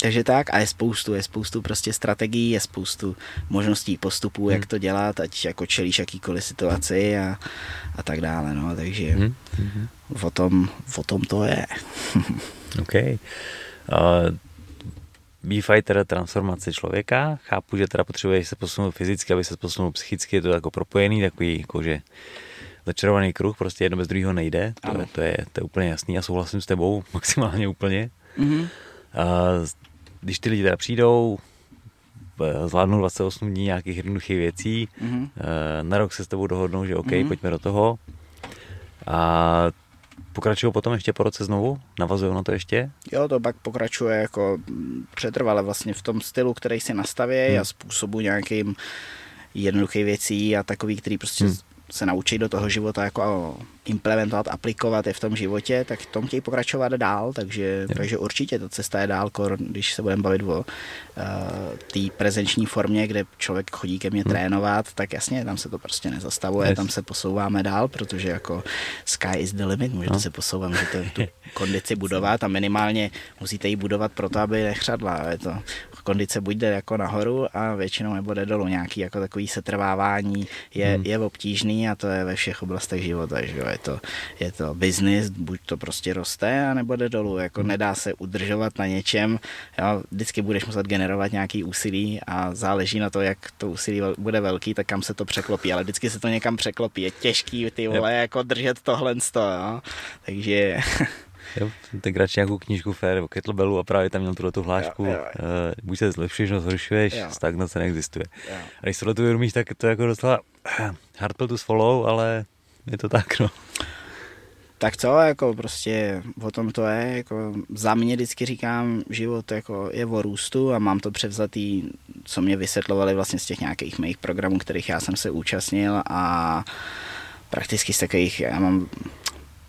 Takže tak a je spoustu, je spoustu prostě strategií, je spoustu možností postupů, hmm. jak to dělat, ať jako čelíš jakýkoliv situaci a, a tak dále, no, takže hmm. Hmm. O, tom, o tom to je. OK. Uh, B-Fighter transformace člověka. Chápu, že teda potřebuješ se posunout fyzicky, aby se posunul psychicky, je to jako propojený, takový jakože začarovaný kruh, prostě jedno bez druhého nejde, to, je, to, je, to je úplně jasný a souhlasím s tebou maximálně úplně. Mm-hmm. A když ty lidi teda přijdou, zvládnou 28 dní nějakých jednoduchých věcí, mm-hmm. na rok se s tebou dohodnou, že OK, mm-hmm. pojďme do toho. A Pokračují potom ještě po roce znovu? Navazují na to ještě? Jo, to pak pokračuje jako přetrvale vlastně v tom stylu, který si nastaví hmm. a způsobu nějakým jednoduchých věcí a takový, který prostě hmm se naučit do toho života jako implementovat, aplikovat je v tom životě, tak tom chtějí pokračovat dál, takže, takže určitě ta cesta je dál, když se budeme bavit o uh, té prezenční formě, kde člověk chodí ke mně hmm. trénovat, tak jasně, tam se to prostě nezastavuje, yes. tam se posouváme dál, protože jako sky is the limit, můžete no. se posouvat, můžete tu kondici budovat a minimálně musíte ji budovat proto, aby nechřadla. Je to kondice buď jde jako nahoru a většinou nebo jde dolů. Nějaký jako takový setrvávání je, hmm. je obtížný a to je ve všech oblastech života. Že jo? Je to, je to business, buď to prostě roste, a nebo jde dolů. Jako hmm. nedá se udržovat na něčem. Jo? Vždycky budeš muset generovat nějaký úsilí a záleží na to, jak to úsilí bude velký, tak kam se to překlopí. Ale vždycky se to někam překlopí. Je těžký ty vole, yep. jako držet tohle. Jo? Takže Jo, radši nějakou knížku Fair nebo Kettlebellu a právě tam měl tuhle tu hlášku. Jo, jo, jo. Uh, buď se zlepšuješ, no zhoršuješ, stagnace neexistuje. Jo. A když tohle tu uvědomíš, tak to jako docela hard to swallow, ale je to tak, no. Tak co, jako prostě o tom to je, jako za mě vždycky říkám, život jako je o růstu a mám to převzatý, co mě vysvětlovali vlastně z těch nějakých mých programů, kterých já jsem se účastnil a prakticky z takových, já mám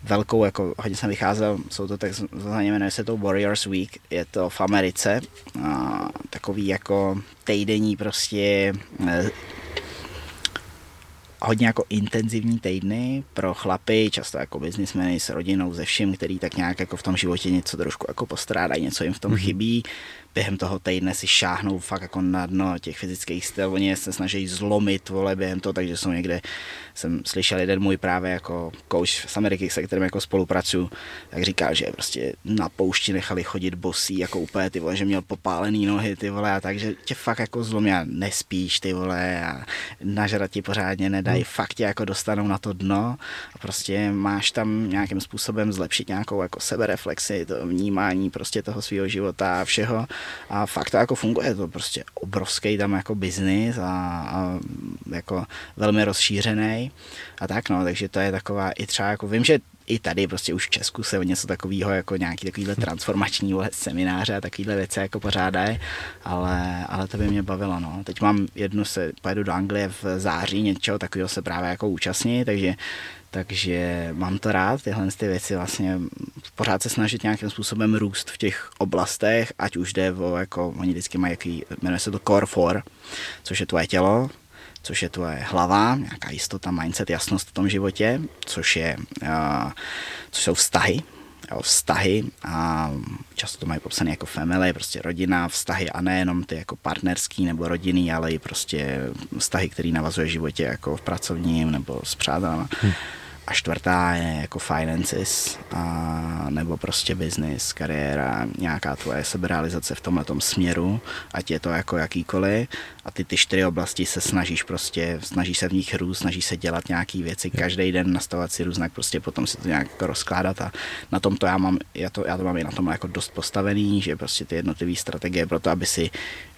velkou, jako hodně jsem vycházel, jsou to tak, jmenuje se to Warriors Week, je to v Americe, a, takový jako týdenní prostě eh, hodně jako intenzivní týdny pro chlapy, často jako biznismeny s rodinou, ze vším, který tak nějak jako v tom životě něco trošku jako postrádají, něco jim v tom mm-hmm. Během toho týdne si šáhnou fakt jako na dno těch fyzických styl. Oni se snaží zlomit vole během toho, takže jsou někde, jsem slyšel jeden můj právě jako coach z Ameriky, se kterým jako spolupracuju, tak říkal, že prostě na poušti nechali chodit bosí, jako úplně ty vole, že měl popálený nohy ty vole a takže tě fakt jako zlomí a nespíš ty vole a nažrat ti pořádně nedá dají, fakt tě jako dostanou na to dno a prostě máš tam nějakým způsobem zlepšit nějakou jako sebereflexi, to vnímání prostě toho svého života a všeho a fakt to jako funguje, to prostě obrovský tam jako biznis a, a jako velmi rozšířený a tak no, takže to je taková i třeba jako vím, že i tady prostě už v Česku se něco takového jako nějaký takovýhle transformační semináře a takovýhle věci jako pořádají, ale, ale to by mě bavilo, no. Teď mám jednu se, pojedu do Anglie v září, něčeho takového se právě jako účastní, takže takže mám to rád, tyhle ty věci vlastně pořád se snažit nějakým způsobem růst v těch oblastech, ať už jde o, jako, oni vždycky mají jaký, jmenuje se to Core 4, což je tvoje tělo, což je tvoje hlava, nějaká jistota, mindset, jasnost v tom životě, což, je, uh, což jsou vztahy, vztahy a často to mají popsané jako family, prostě rodina, vztahy a nejenom ty jako partnerský nebo rodinný, ale i prostě vztahy, který navazuje v životě jako v pracovním nebo s přátelama. Hmm a čtvrtá je jako finances, a, nebo prostě business, kariéra, nějaká tvoje seberealizace v tomhle směru, ať je to jako jakýkoliv. A ty ty čtyři oblasti se snažíš prostě, snažíš se v nich růst, snažíš se dělat nějaký věci, každý den nastavovat si různak, prostě potom si to nějak jako rozkládat a na tom to já mám, já to, já to mám i na tom jako dost postavený, že prostě ty jednotlivé strategie pro to, aby si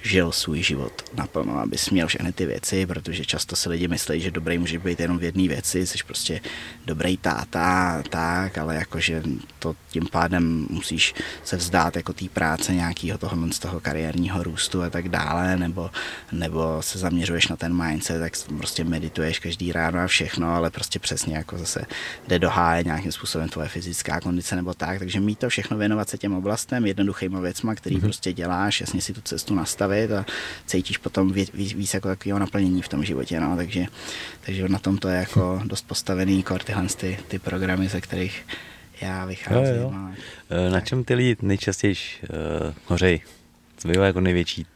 žil svůj život naplno, aby měl všechny ty věci, protože často se lidi myslí, že dobrý může být jenom v jedné věci, jsi prostě dobrý táta, tak, ale jakože to tím pádem musíš se vzdát jako té práce nějakého toho, z toho kariérního růstu a tak dále, nebo, nebo se zaměřuješ na ten mindset, tak prostě medituješ každý ráno a všechno, ale prostě přesně jako zase jde do háje nějakým způsobem tvoje fyzická kondice nebo tak, takže mít to všechno věnovat se těm oblastem, jednoduchýma věcma, který mm-hmm. prostě děláš, jasně si tu cestu nastavit a cítíš potom víc, víc jako takového naplnění v tom životě, no, takže, takže na tom to je jako dost postavený kor tyhle ty, ty programy, ze kterých já vycházím. Jo, jo. A, e, na čem ty lidi nejčastěji uh, hořej? Co bývá jako největší?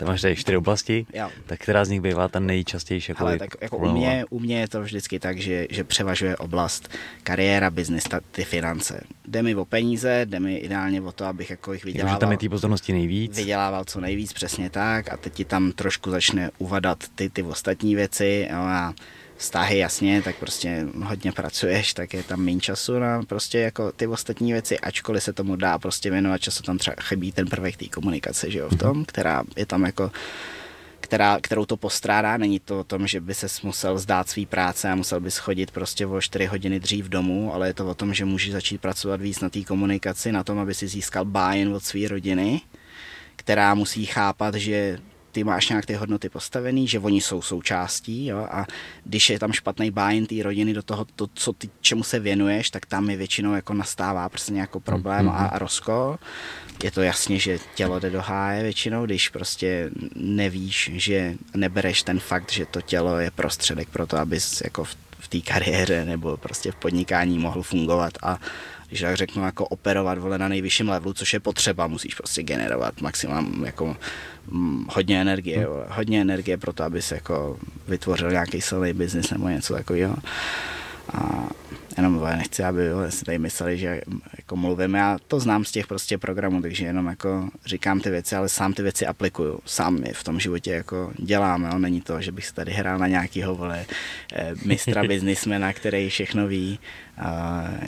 Tam máš tady čtyři oblasti, jo. tak která z nich bývá ta nejčastější? Jako, tak jako u, mě, u mě je to vždycky tak, že, že převažuje oblast kariéra, biznis, ty finance. Jde mi o peníze, jde mi ideálně o to, abych jako jich vydělával. Takže tam je té pozornosti nejvíc. Vydělával co nejvíc, přesně tak. A teď ti tam trošku začne uvadat ty, ty ostatní věci. Jo, a vztahy, jasně, tak prostě hodně pracuješ, tak je tam méně času na prostě jako ty ostatní věci, ačkoliv se tomu dá prostě věnovat času, tam třeba chybí ten prvek té komunikace, že jo, v tom, mhm. která je tam jako která, kterou to postrádá. Není to o tom, že by se musel zdát svý práce a musel bys chodit prostě o 4 hodiny dřív domů, ale je to o tom, že můžeš začít pracovat víc na té komunikaci, na tom, aby si získal buy od své rodiny, která musí chápat, že ty máš nějak ty hodnoty postavený, že oni jsou součástí jo, a když je tam špatný bájen té rodiny do toho, to, co ty, čemu se věnuješ, tak tam je většinou jako nastává prostě nějaký problém mm-hmm. a, a rozkol. Je to jasně, že tělo jde do háje většinou, když prostě nevíš, že nebereš ten fakt, že to tělo je prostředek pro to, abys jako v, v té kariéře nebo prostě v podnikání mohl fungovat a když tak řeknu, jako operovat vole na nejvyšším levelu, což je potřeba, musíš prostě generovat maximum jako mm, hodně energie, vole, hodně energie pro to, aby se jako vytvořil nějaký silný biznis nebo něco takového. A jenom nechci, aby si tady mysleli, že jako mluvím. Já to znám z těch prostě programů, takže jenom jako říkám ty věci, ale sám ty věci aplikuju. Sám je v tom životě jako dělám. Jo? Není to, že bych se tady hrál na nějakýho vole eh, mistra biznismena, který všechno ví.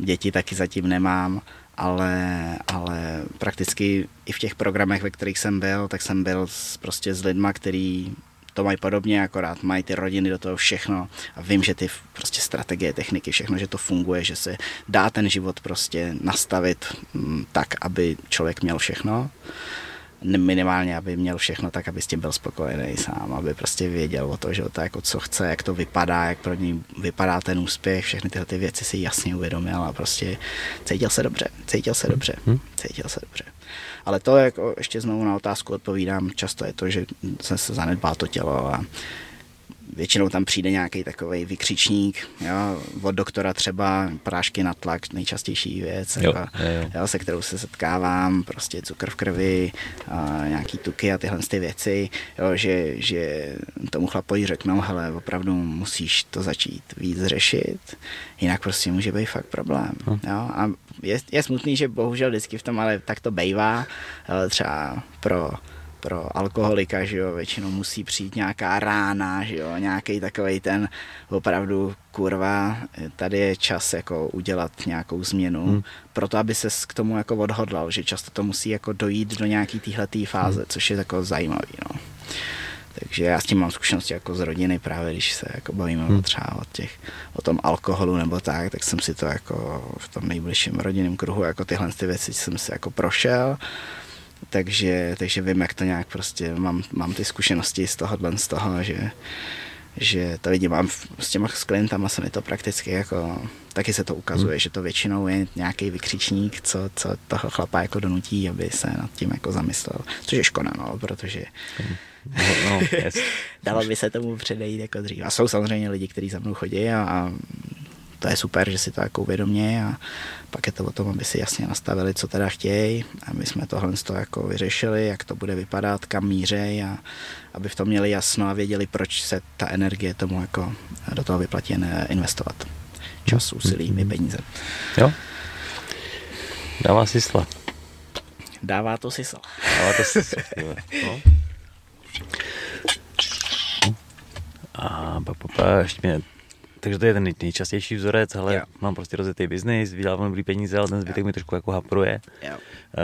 Děti taky zatím nemám ale, ale prakticky i v těch programech, ve kterých jsem byl, tak jsem byl s, prostě s lidma, který to mají podobně, akorát mají ty rodiny do toho všechno a vím, že ty prostě strategie, techniky, všechno, že to funguje, že se dá ten život prostě nastavit mm, tak, aby člověk měl všechno minimálně, aby měl všechno tak, aby s tím byl spokojený sám, aby prostě věděl o to, že to jako co chce, jak to vypadá, jak pro něj vypadá ten úspěch, všechny tyhle ty věci si jasně uvědomil a prostě cítil se dobře, cítil se dobře, hm? cítil se dobře. Ale to, jako ještě znovu na otázku odpovídám, často je to, že se zanedbá to tělo a většinou tam přijde nějaký takový vykřičník, jo, od doktora třeba prášky na tlak, nejčastější věc, jo, jako, jo. Jo, se kterou se setkávám, prostě cukr v krvi, a nějaký tuky a tyhle ty věci, jo, že, že tomu chlapoji řeknou, hele, opravdu musíš to začít víc řešit, jinak prostě může být fakt problém. Hm. Jo, a je, je smutný, že bohužel vždycky v tom, ale tak to bejvá, třeba pro pro alkoholika, že jo, většinou musí přijít nějaká rána, že jo, nějaký takový ten opravdu kurva, tady je čas jako udělat nějakou změnu, hmm. proto aby se k tomu jako odhodlal, že často to musí jako dojít do nějaký téhleté fáze, hmm. což je jako zajímavý, no. Takže já s tím mám zkušenosti jako z rodiny, právě když se jako bavíme hmm. třeba o, těch, o tom alkoholu nebo tak, tak jsem si to jako v tom nejbližším rodinném kruhu, jako tyhle ty věci jsem si jako prošel. Takže, takže vím, jak to nějak prostě, mám, mám ty zkušenosti z tohohle, z toho, že, že to vidím, mám s těma s klientama se mi to prakticky jako, taky se to ukazuje, hmm. že to většinou je nějaký vykřičník, co, co toho chlapa jako donutí, aby se nad tím jako zamyslel, což je škoda, no, protože hmm No, no, yes. Dalo by se tomu předejít jako dřív. A jsou samozřejmě lidi, kteří za mnou chodí a, a to je super, že si to jako uvědomí a pak je to o tom, aby si jasně nastavili, co teda chtějí, aby jsme tohle z toho jako vyřešili, jak to bude vypadat, kam mířej a aby v tom měli jasno a věděli, proč se ta energie tomu jako do toho vyplatí investovat. Čas, úsilí, mm-hmm. peníze. Jo. Dává smysl. Dává to smysl. Dává to smysl. no. A pa, pa, pa, ještě mě takže to je ten nejčastější vzorec, ale jo. mám prostě rozjetý biznis, vydělávám dobrý peníze, ale ten zbytek jo. mi trošku jako hapruje.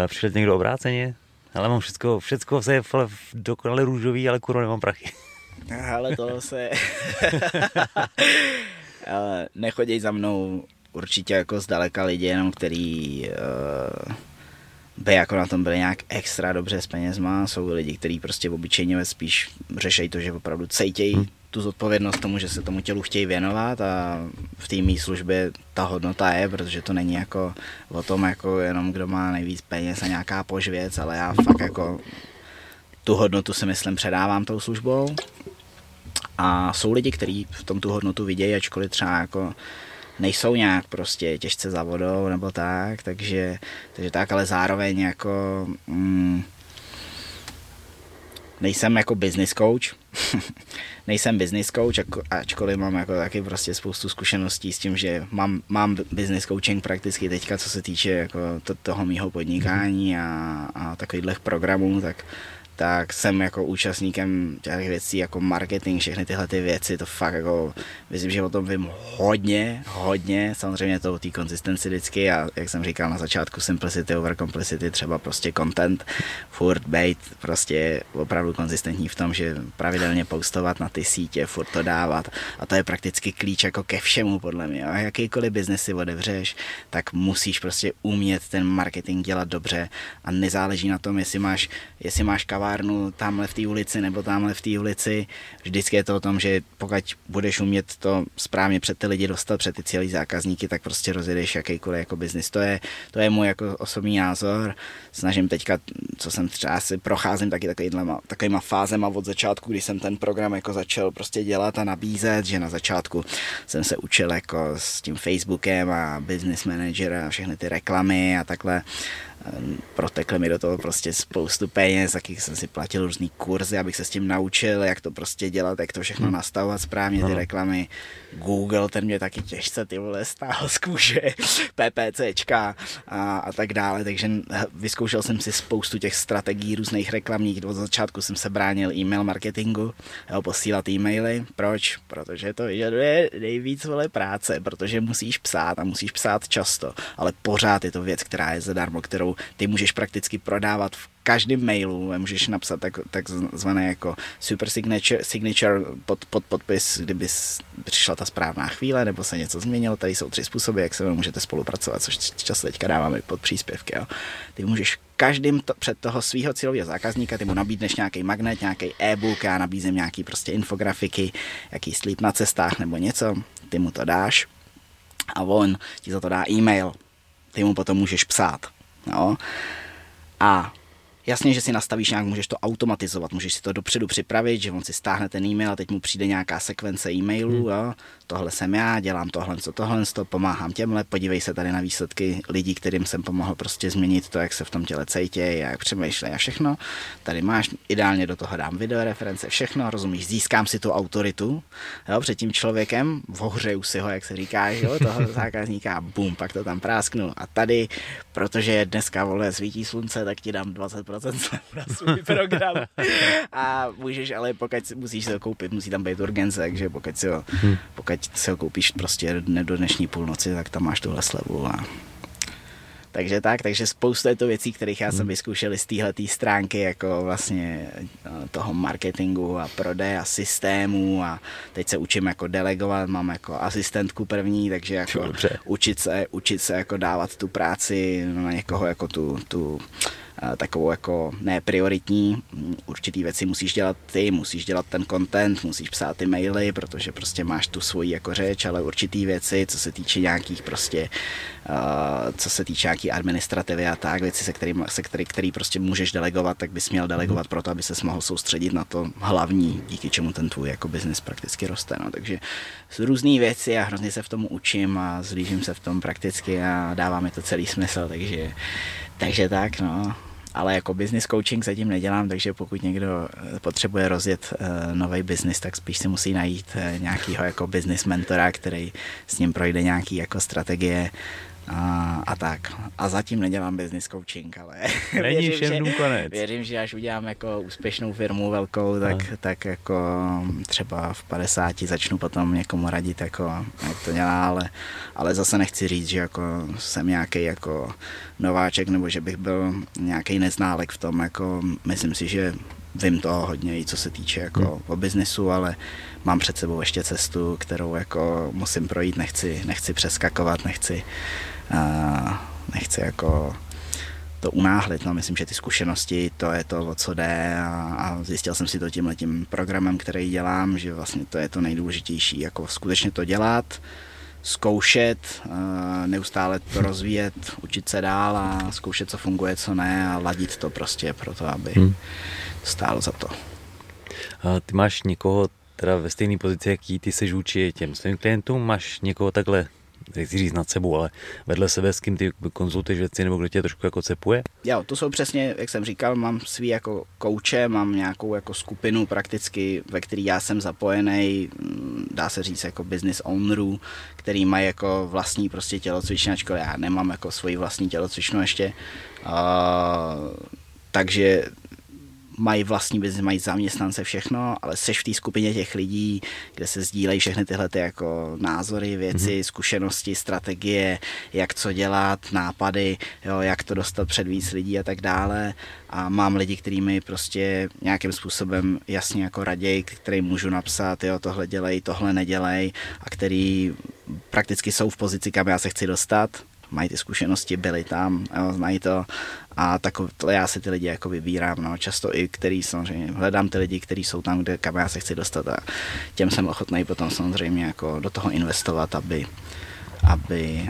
Přišel někdo obráceně, ale mám všecko, všecko se je dokonale růžový, ale kurva nemám prachy. Ale to se... nechodí za mnou určitě jako zdaleka lidi, jenom který uh, by jako na tom byli nějak extra dobře s penězma. Jsou lidi, kteří prostě obyčejně spíš řešejí to, že opravdu cejtějí hmm. Tu zodpovědnost tomu, že se tomu tělu chtějí věnovat a v té mý službě ta hodnota je, protože to není jako o tom, jako jenom kdo má nejvíc peněz a nějaká požvěc, ale já fakt jako tu hodnotu si myslím předávám tou službou. A jsou lidi, kteří v tom tu hodnotu vidějí, ačkoliv třeba jako nejsou nějak prostě těžce za vodou nebo tak, takže, takže tak, ale zároveň jako mm, nejsem jako business coach, nejsem business coach, ačkoliv mám jako taky prostě spoustu zkušeností s tím, že mám, mám business coaching prakticky teďka, co se týče jako to, toho mýho podnikání a, a takových programů, tak tak jsem jako účastníkem těch věcí jako marketing, všechny tyhle ty věci, to fakt jako, myslím, že o tom vím hodně, hodně, samozřejmě to o té konzistenci vždycky a jak jsem říkal na začátku simplicity over complicity, třeba prostě content, furt bait, prostě opravdu konzistentní v tom, že pravidelně postovat na ty sítě, furt to dávat. A to je prakticky klíč jako ke všemu podle mě. A jakýkoliv biznes si otevřeš, tak musíš prostě umět ten marketing dělat dobře. A nezáleží na tom, jestli máš, jestli máš kava kavárnu tamhle v té ulici nebo tamhle v té ulici. Vždycky je to o tom, že pokud budeš umět to správně před ty lidi dostat, před ty celý zákazníky, tak prostě rozjedeš jakýkoliv jako biznis. To je, to je můj jako osobní názor. Snažím teďka, co jsem třeba si procházím taky takovýma, takovýma fázema od začátku, kdy jsem ten program jako začal prostě dělat a nabízet, že na začátku jsem se učil jako s tím Facebookem a business manager a všechny ty reklamy a takhle protekly mi do toho prostě spoustu peněz, jakých jsem si platil různý kurzy, abych se s tím naučil, jak to prostě dělat, jak to všechno hmm. nastavovat správně, ty reklamy. Google, ten mě taky těžce ty vole stál z kůže, PPCčka a, a tak dále, takže vyzkoušel jsem si spoustu těch strategií různých reklamních, od začátku jsem se bránil e-mail marketingu, jo, posílat e-maily, proč? Protože to vyžaduje nejvíc vole práce, protože musíš psát a musíš psát často, ale pořád je to věc, která je zadarmo, kterou ty můžeš prakticky prodávat v každém mailu můžeš napsat tak, takzvané jako super signature, signature pod, pod podpis, kdyby přišla ta správná chvíle nebo se něco změnilo. Tady jsou tři způsoby, jak se můžete spolupracovat, což často teďka dáváme pod příspěvky. Jo. Ty můžeš každým to, před toho svého cílového zákazníka, ty mu nabídneš nějaký magnet, nějaký e-book, já nabízím nějaký prostě infografiky, jaký slíp na cestách nebo něco, ty mu to dáš a on ti za to dá e-mail, ty mu potom můžeš psát. Jo? A Jasně, že si nastavíš nějak, můžeš to automatizovat, můžeš si to dopředu připravit, že on si stáhne ten e-mail a teď mu přijde nějaká sekvence e-mailů, hmm. jo, tohle jsem já, dělám tohle, co tohle, to pomáhám těmhle, podívej se tady na výsledky lidí, kterým jsem pomohl prostě změnit to, jak se v tom těle cítí, jak přemýšlej a všechno. Tady máš, ideálně do toho dám video reference, všechno, rozumíš, získám si tu autoritu, jo, před tím člověkem, vohřeju si ho, jak se říká, jo, toho zákazníka, bum, pak to tam prásknu. A tady, protože dneska vole svítí slunce, tak ti dám 20% 10% slevu na svůj program. A můžeš, ale pokud musíš se ho koupit, musí tam být urgence, takže pokud si ho, hmm. Pokud si ho koupíš prostě do dnešní půlnoci, tak tam máš tuhle slevu a takže tak, takže spousta je to věcí, kterých já jsem hmm. vyzkoušel z téhle stránky jako vlastně eh, toho marketingu a prodeje a systému a teď se učím jako delegovat, mám jako asistentku první, takže jako Dobře. učit se, učit se jako dávat tu práci na někoho jako tu, tu takovou jako neprioritní. Určitý věci musíš dělat ty, musíš dělat ten content, musíš psát ty maily, protože prostě máš tu svoji jako řeč, ale určitý věci, co se týče nějakých prostě, uh, co se týče nějaký administrativy a tak, věci, se kterým, se který, který prostě můžeš delegovat, tak bys měl delegovat mm. proto, aby se mohl soustředit na to hlavní, díky čemu ten tvůj jako biznis prakticky roste. No. Takže různé věci a hrozně se v tom učím a zlížím se v tom prakticky a dává mi to celý smysl, takže takže tak, no ale jako business coaching zatím nedělám, takže pokud někdo eh, potřebuje rozjet uh, eh, nový business, tak spíš si musí najít uh, nějakýho jako business mentora, který s ním projde nějaký jako strategie a, a tak. A zatím nedělám business coaching, ale Není věřím, že, konec. věřím, že až udělám jako úspěšnou firmu velkou, tak, tak jako třeba v 50 začnu potom někomu radit, jako, jak to dělá, ale, ale zase nechci říct, že jako jsem nějaký jako nováček, nebo že bych byl nějaký neználek v tom, jako myslím si, že vím toho hodně, i co se týče jako hmm. o biznesu, ale mám před sebou ještě cestu, kterou jako musím projít, nechci, nechci přeskakovat, nechci nechci jako to unáhlit. No, myslím, že ty zkušenosti, to je to, o co jde a, a zjistil jsem si to tím letím programem, který dělám, že vlastně to je to nejdůležitější, jako skutečně to dělat, zkoušet, neustále to rozvíjet, učit se dál a zkoušet, co funguje, co ne a ladit to prostě pro to, aby hmm. stálo za to. A ty máš někoho teda ve stejné pozici, jaký ty seš vůči těm svým klientům, máš někoho takhle nechci říct nad sebou, ale vedle sebe, s kým ty konzultuješ věci, nebo kdo tě trošku jako cepuje? Jo, to jsou přesně, jak jsem říkal, mám svý jako kouče, mám nějakou jako skupinu prakticky, ve který já jsem zapojený, mm, dá se říct jako business ownerů, který mají jako vlastní prostě tělocvičnačko, já nemám jako svoji vlastní tělocvičnu ještě, uh, takže mají vlastní biznis, mají zaměstnance, všechno, ale seš v té skupině těch lidí, kde se sdílejí všechny tyhle ty jako názory, věci, mm-hmm. zkušenosti, strategie, jak co dělat, nápady, jo, jak to dostat před víc lidí a tak dále. A mám lidi, kteří mi prostě nějakým způsobem jasně jako raději, který můžu napsat, jo, tohle dělej, tohle nedělej a který prakticky jsou v pozici, kam já se chci dostat, mají ty zkušenosti, byli tam, jo, znají to. A takhle já si ty lidi jako vybírám, no, často i který samozřejmě, hledám ty lidi, kteří jsou tam, kde, kam já se chci dostat a těm jsem ochotný potom samozřejmě jako do toho investovat, aby, aby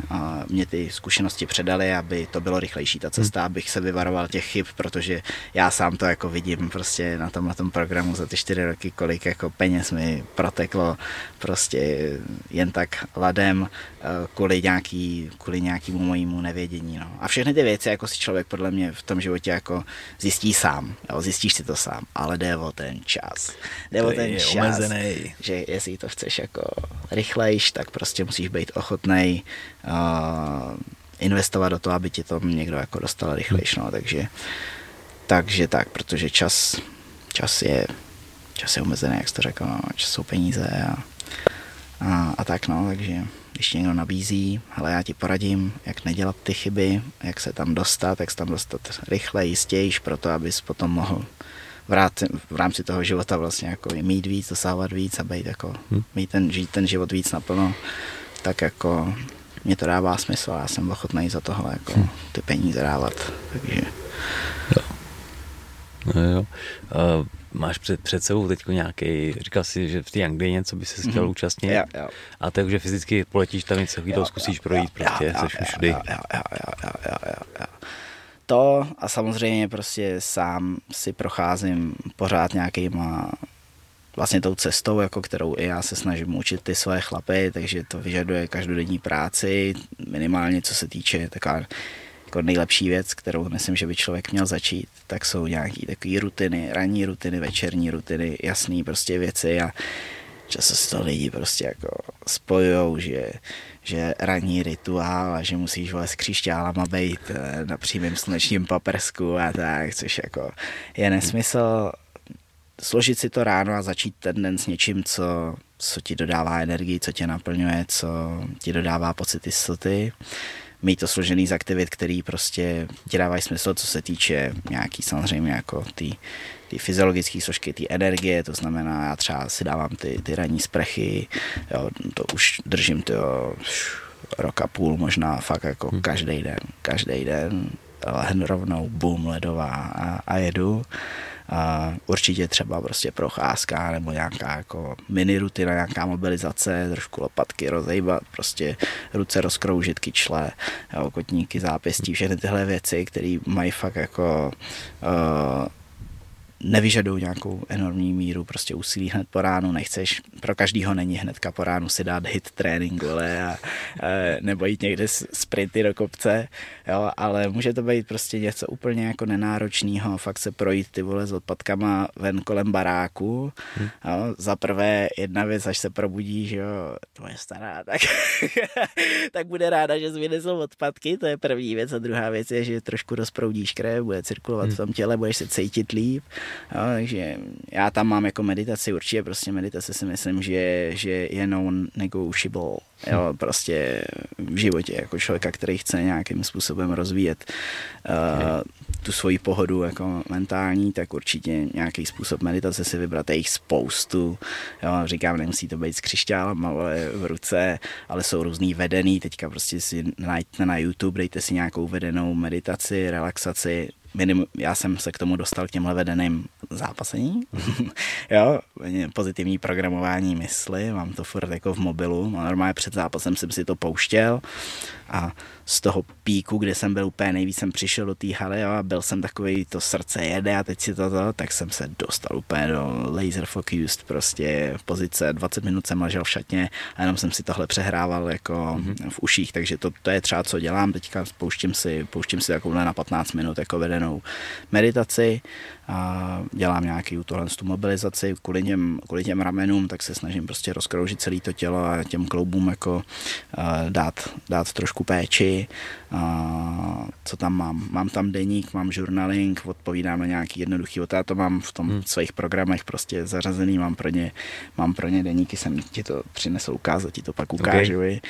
mě ty zkušenosti předali, aby to bylo rychlejší ta cesta, hmm. abych se vyvaroval těch chyb, protože já sám to jako vidím prostě na tom, na tom programu za ty čtyři roky, kolik jako peněz mi proteklo prostě jen tak ladem Eh, kvůli, nějaký, kvůli nějakému mojímu nevědění. No. A všechny ty věci jako si člověk podle mě v tom životě jako zjistí sám, jo, zjistíš si to sám, ale jde o ten čas. Jde to o ten čas, omezený. že jestli to chceš jako rychlejš, tak prostě musíš být ochotný uh, investovat do toho, aby ti to někdo jako dostal rychlejš. No. Takže, takže tak, protože čas, čas je čas je omezený, jak jsi to řekl, no. čas jsou peníze a, a, a tak no, takže když někdo nabízí, ale já ti poradím, jak nedělat ty chyby, jak se tam dostat, jak se tam dostat rychle, jistějiš, proto abys potom mohl vrát, v rámci toho života vlastně jako mít víc, dosahovat víc a být jako, hmm. mít ten, žít ten život víc naplno, tak jako mě to dává smysl a já jsem ochotný za tohle jako hmm. ty peníze dávat, takže... Jo. No jo. Uh, máš před, před sebou teď nějaký, říkal jsi, že v té Anglii něco by se chtěl mm-hmm. účastnit. Jo, jo. A takže fyzicky poletíš tam něco to zkusíš projít, jo, prostě, jo, seš všudy. Jo, jo, jo, jo, jo, jo, jo. To a samozřejmě prostě sám si procházím pořád nějakýma vlastně tou cestou, jako kterou i já se snažím učit ty své chlapy, takže to vyžaduje každodenní práci, minimálně co se týče taková jako nejlepší věc, kterou myslím, že by člověk měl začít, tak jsou nějaké takové rutiny, ranní rutiny, večerní rutiny, jasné prostě věci a často si to lidi prostě jako spojujou, že, že ranní rituál a že musíš vole s křišťálama být eh, na přímém slunečním paprsku a tak, což jako je nesmysl složit si to ráno a začít ten den s něčím, co, co ti dodává energii, co tě naplňuje, co ti dodává pocit jistoty. Mít to složený z aktivit, který prostě ti dávají smysl, co se týče nějaký samozřejmě jako ty ty fyziologické složky, ty energie, to znamená, já třeba si dávám ty, ty ranní sprechy, jo, to už držím to roka půl, možná fakt jako hmm. každý den, každý den, lehnu rovnou, boom, ledová a, a jedu. Určitě třeba prostě procházka nebo nějaká jako mini rutina, nějaká mobilizace, trošku lopatky rozejbat, prostě ruce rozkroužit, kyčle, jo, kotníky, zápěstí, všechny tyhle věci, které mají fakt jako uh, nevyžadují nějakou enormní míru prostě úsilí hned po ránu, nechceš, pro každýho není hnedka po ránu si dát hit trénink, vole, a, a, nebo jít někde sprinty do kopce, jo, ale může to být prostě něco úplně jako nenáročného, fakt se projít ty vole s odpadkama ven kolem baráku, hmm. jo, za prvé jedna věc, až se probudí, že jo, tvoje stará, tak, tak bude ráda, že vynesou odpadky, to je první věc, a druhá věc je, že trošku rozproudíš krev, bude cirkulovat hmm. v tom těle, budeš se cítit líp, Jo, takže já tam mám jako meditaci, určitě prostě meditace si myslím, že, že je non-negotiable, jo, prostě v životě jako člověka, který chce nějakým způsobem rozvíjet uh, tu svoji pohodu jako mentální, tak určitě nějaký způsob meditace si vybrat, je jich spoustu, jo, říkám, nemusí to být s křišťálem ale v ruce, ale jsou různý vedený, teďka prostě si najďte na YouTube, dejte si nějakou vedenou meditaci, relaxaci, minim, já jsem se k tomu dostal k těmhle vedeným zápasení, jo, pozitivní programování mysli, mám to furt jako v mobilu, normálně před zápasem jsem si to pouštěl a z toho píku, kde jsem byl úplně nejvíc, jsem přišel do té haly jo, a byl jsem takový, to srdce jede a teď si to, to, tak jsem se dostal úplně do laser focused prostě v pozice, 20 minut jsem ležel v šatně a jenom jsem si tohle přehrával jako mm-hmm. v uších, takže to, to je třeba co dělám, teďka pouštím si, pouštím si takovouhle na 15 minut jako vedenou meditaci a dělám nějaký tohle tu mobilizaci kvůli těm, kvůli těm ramenům, tak se snažím prostě rozkroužit celé to tělo a těm kloubům jako dát, dát trošku péči. Uh, co tam mám? Mám tam deník, mám journaling, odpovídám na nějaký jednoduchý otázky, to mám v tom hmm. svých programech prostě zařazený, mám pro ně, mám pro ně deníky, jsem ti to přinesl ukázat, ti to pak ukážu. Okay.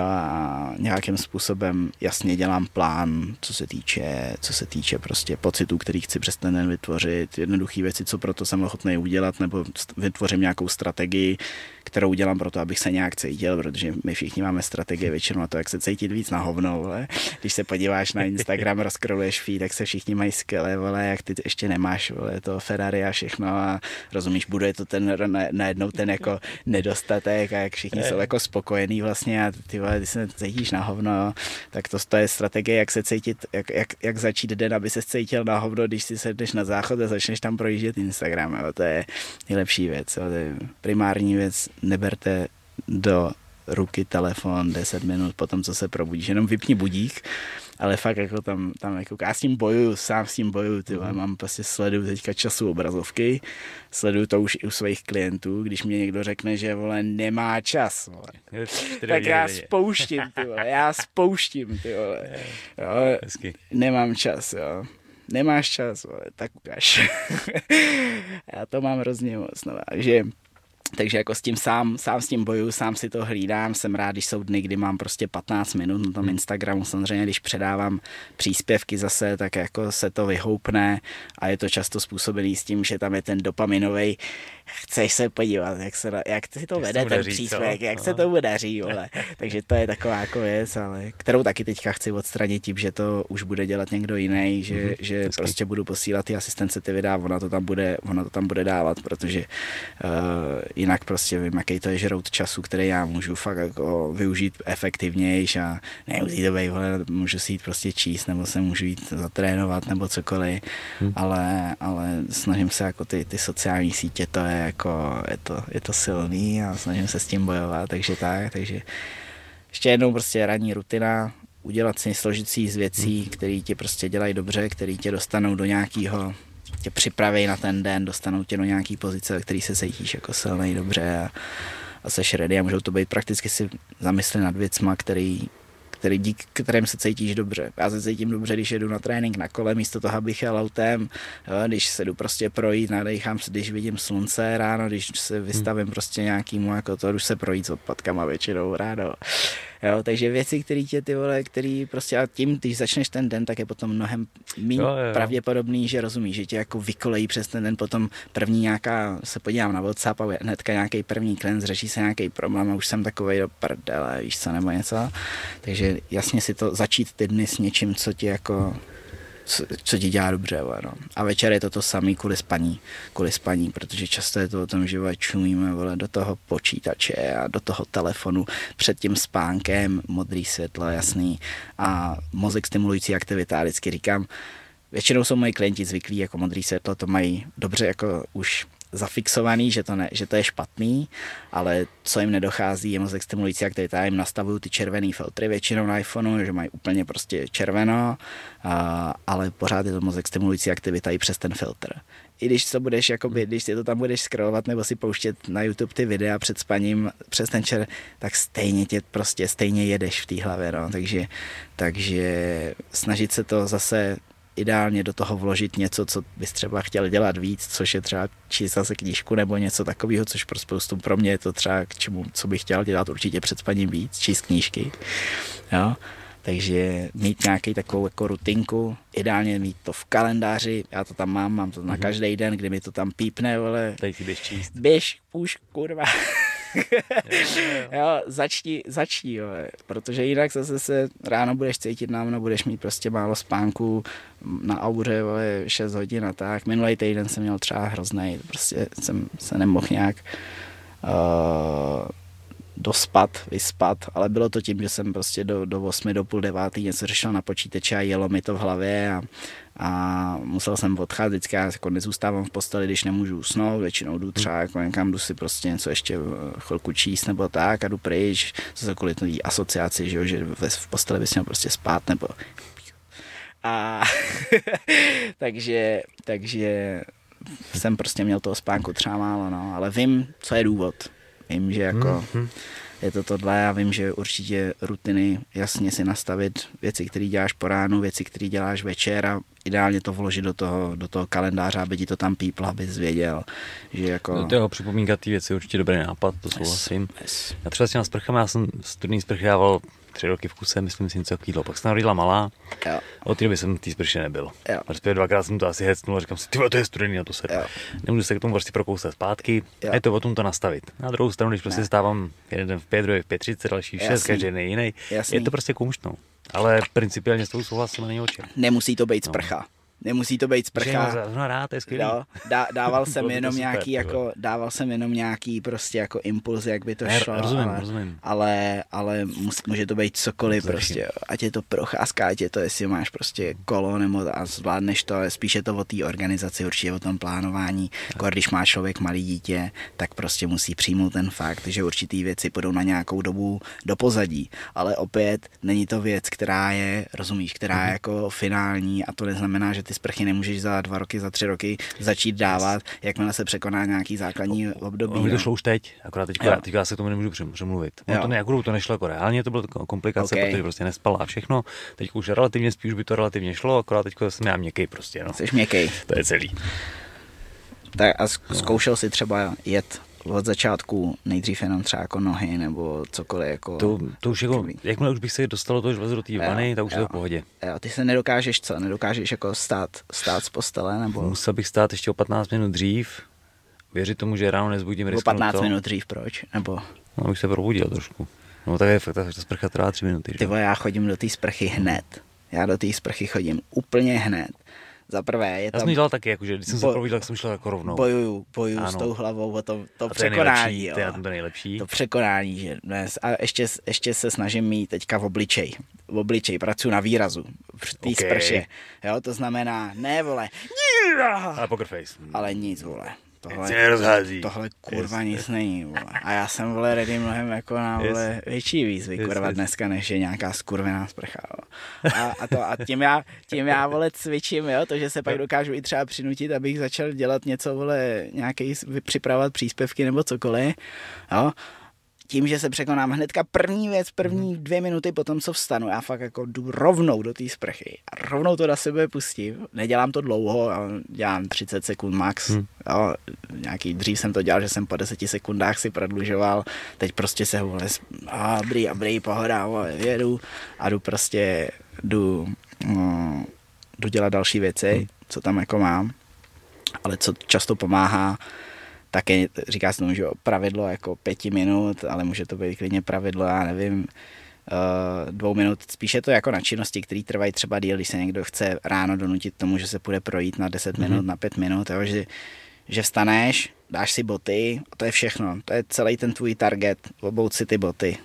A nějakým způsobem jasně dělám plán, co se týče, co se týče prostě pocitů, který chci přes ten den vytvořit, jednoduché věci, co proto jsem ochotný udělat, nebo vytvořím nějakou strategii, kterou dělám pro to, abych se nějak cítil, protože my všichni máme strategie většinou na to, jak se cítit víc na hovno, vole. Když se podíváš na Instagram, rozkroluješ feed, tak se všichni mají skvělé, vole, jak ty ještě nemáš, vole, to Ferrari a všechno a rozumíš, bude to ten najednou ten jako nedostatek a jak všichni jsou jako spokojení vlastně a ty vole, ty se cítíš na hovno, tak to, to je strategie, jak se cítit, jak, jak, jak začít den, aby se cítil na hovno, když si sedneš na záchod a začneš tam projíždět Instagram, jo. to je nejlepší věc, jo. to je primární věc, neberte do ruky telefon 10 minut po tom, co se probudíš, jenom vypni budík, ale fakt jako tam, tam jako já s tím bojuju, sám s tím bojuju, ty mm. mám prostě sleduju teďka času obrazovky, sleduju to už i u svých klientů, když mě někdo řekne, že vole nemá čas, vole. tak já spouštím, ty vole, já spouštím, ty vole. Jo, nemám čas, jo nemáš čas, vole, tak ukáž. já to mám hrozně moc, no, takže takže jako s tím sám, sám s tím boju, sám si to hlídám, jsem rád, když jsou dny, kdy mám prostě 15 minut na tom hmm. Instagramu, samozřejmě když předávám příspěvky zase, tak jako se to vyhoupne a je to často způsobený s tím, že tam je ten dopaminový chceš se podívat, jak, se, jak si to jak vede ten příspěvek, jak Aha. se to daří, vole. Takže to je taková jako věc, ale kterou taky teďka chci odstranit tím, že to už bude dělat někdo jiný, že, mm-hmm, že prostě budu posílat ty asistence ty videa, ona to tam bude, ona to tam bude dávat, protože uh, jinak prostě vím, jaký to je žrout času, který já můžu fakt jako využít efektivnější a nemusí to být, vole, můžu si jít prostě číst, nebo se můžu jít zatrénovat, nebo cokoliv, hmm. ale, ale snažím se jako ty, ty sociální sítě, to je jako, je to, je to silný a snažím se s tím bojovat, takže tak, takže ještě jednou prostě ranní rutina, udělat si složit si z věcí, které ti prostě dělají dobře, které tě dostanou do nějakého tě připraví na ten den, dostanou tě do nějaký pozice, ve který se cítíš jako silný dobře a, a seš ready a můžou to být prakticky si zamyslet nad věcma, který, který, dík kterým se cítíš dobře. Já se cítím dobře, když jedu na trénink na kole, místo toho, abych jel autem, když se jdu prostě projít, nadechám se, když vidím slunce ráno, když se vystavím hmm. prostě nějakýmu, jako to, jdu se projít s odpadkama většinou ráno. Jo, takže věci, které tě ty vole, který prostě a tím, když začneš ten den, tak je potom mnohem méně pravděpodobný, že rozumíš, že tě jako vykolejí přes ten den, potom první nějaká, se podívám na WhatsApp a hnedka nějaký první klient, řeší se nějaký problém a už jsem takový do prdele, víš co, nebo něco. Takže jasně si to začít ty dny s něčím, co ti jako co, co ti dělá dobře. No. A večer je to to samý kvůli spaní, kvůli spaní, protože často je to o tom, že čumíme vole, do toho počítače a do toho telefonu před tím spánkem, modrý světlo, jasný a mozek stimulující aktivita. A vždycky říkám, většinou jsou moji klienti zvyklí jako modrý světlo, to mají dobře jako už zafixovaný, že to, ne, že to je špatný, ale co jim nedochází je mozek stimulující aktivita. Já jim nastavuju ty červené filtry většinou na iPhoneu, že mají úplně prostě červeno, a, ale pořád je to mozek stimulující aktivita i přes ten filtr. I když to budeš, jakoby, když si to tam budeš scrollovat nebo si pouštět na YouTube ty videa před spaním přes ten čer, tak stejně tě prostě stejně jedeš v té hlavě, no. takže, takže snažit se to zase ideálně do toho vložit něco, co bys třeba chtěl dělat víc, což je třeba číst zase knížku nebo něco takového, což pro spoustu pro mě je to třeba k čemu, co bych chtěl dělat určitě před spaním víc, číst knížky. Jo? Takže mít nějaký takovou jako rutinku, ideálně mít to v kalendáři, já to tam mám, mám to na mhm. každý den, kdy mi to tam pípne, ale Tady si běž číst. Běž, půjš, kurva. jo, začni, začni, jo, protože jinak zase se ráno budeš cítit nám, budeš mít prostě málo spánku na auře, jo, 6 hodin a tak. Minulý týden jsem měl třeba hrozný, prostě jsem se nemohl nějak uh, dospat, vyspat, ale bylo to tím, že jsem prostě do, do 8, do půl devátý něco řešil na počítači a jelo mi to v hlavě a, a musel jsem odcházet, vždycky já jako nezůstávám v posteli, když nemůžu usnout, většinou jdu třeba jako někam, jdu si prostě něco ještě chvilku číst nebo tak a jdu pryč, zase kvůli té asociaci, že, jo, že v posteli bys měl prostě spát nebo a takže, takže jsem prostě měl toho spánku třeba málo, no, ale vím, co je důvod. Vím, že jako mm-hmm. je to tohle, já vím, že určitě rutiny jasně si nastavit věci, které děláš po ránu, věci, které děláš večer a ideálně to vložit do toho, do toho kalendáře, aby ti to tam píplo, abys věděl, že jako... No, to jeho připomínka ty věci je určitě dobrý nápad, to souhlasím. Yes, yes. Já třeba s těma sprchama, já jsem studný sprchával tři roky v kuse, myslím si něco takového. Pak se narodila malá, jo. od té doby jsem v té sprše nebyl. Jo. Respektive dvakrát jsem to asi hecnul a říkám si, ty to je studený a to se. Nemůžu se k tomu prostě prokousat zpátky jo. a je to o tom to nastavit. Na druhou stranu, když prostě stávám jeden den v pět, druhý v pět, třicet, další v šest, každý den jiný, je to prostě kouštnou. Ale principiálně s tou souhlasím není oči. Nemusí to být sprcha. No. Nemusí to být sprcha. No, rád, je skvělý. Jo, dá, dával jsem jenom super, nějaký, jako, dával jsem jenom nějaký prostě jako impuls, jak by to ne, šlo. Rozumím, ale, rozumím. Ale, ale mus, může to být cokoliv prostě. Jo. Ať je to procházka, ať je to, jestli máš prostě kolo nebo a zvládneš to, ale spíš je to o té organizaci, určitě o tom plánování. Jako když má člověk malý dítě, tak prostě musí přijmout ten fakt, že určitý věci půjdou na nějakou dobu do pozadí. Ale opět není to věc, která je, rozumíš, která je jako finální a to neznamená, že ty sprchy nemůžeš za dva roky, za tři roky začít dávat, jakmile se překoná nějaký základní období. Ono to šlo už teď, akorát teď, já, teď já se k tomu nemůžu přemluvit. Ono to, ne, jako to nešlo jako reálně, to bylo komplikace, okay. protože prostě nespala a všechno. Teď už relativně spíš by to relativně šlo, akorát teď jsem já měkký prostě. No. Jsi měkký. To je celý. Tak a zkoušel si třeba jet od začátku nejdřív jenom třeba jako nohy nebo cokoliv jako... To, to už jako, jakmile už bych se dostal to železo do té vany, tak už jo, je to v pohodě. Jo, ty se nedokážeš co? Nedokážeš jako stát, stát z postele nebo... Musel bych stát ještě o 15 minut dřív, věřit tomu, že ráno nezbudím Nebo 15 to. minut dřív, proč? Nebo... No, už se probudil trošku. No tak je fakt, ta sprcha trvá 3 minuty. Ty já chodím do té sprchy hned. Já do té sprchy chodím úplně hned. Za prvé je tam... Já jsem dělal taky, jakože, když jsem bo... se provodil, tak jsem šel jako rovnou. Bojuju, bojuju ano. s tou hlavou o to, to, to překonání. Nejlepší, to je to nejlepší. To překonání, že dnes, a ještě, ještě se snažím mít teďka v obličej. V obličej, pracuji na výrazu. V té okay. sprše. Jo, to znamená, ne vole, ale poker face. Ale nic, vole tohle, tohle kurva nic není, vole. A já jsem, vole, ready mnohem jako na, vole, větší výzvy, kurva, dneska, než je nějaká skurvená sprcha, A, a, to, a tím, já, tím já, vole, cvičím, jo, to, že se pak dokážu i třeba přinutit, abych začal dělat něco, vole, nějaký, připravovat příspěvky nebo cokoliv, jo, tím, že se překonám hnedka první věc, první mhm. dvě minuty potom, co vstanu, já fakt jako jdu rovnou do té sprchy a rovnou to na sebe pustím. Nedělám to dlouho, dělám 30 sekund max. Hmm. Jo, nějaký dřív jsem to dělal, že jsem po 10 sekundách si prodlužoval, teď prostě se vole, a dobrý, dobrý, pohoda, vole, jedu a jdu prostě, jdu, no, jdu dělat další věci, hmm. co tam jako mám. Ale co často pomáhá, také říká se tomu, že pravidlo jako pěti minut, ale může to být klidně pravidlo, já nevím, uh, dvou minut. Spíše to jako na činnosti, které trvají třeba díl, když se někdo chce ráno donutit tomu, že se půjde projít na 10 mm-hmm. minut, na 5 minut, jo, že, že vstaneš, dáš si boty a to je všechno. To je celý ten tvůj target, obout si ty boty.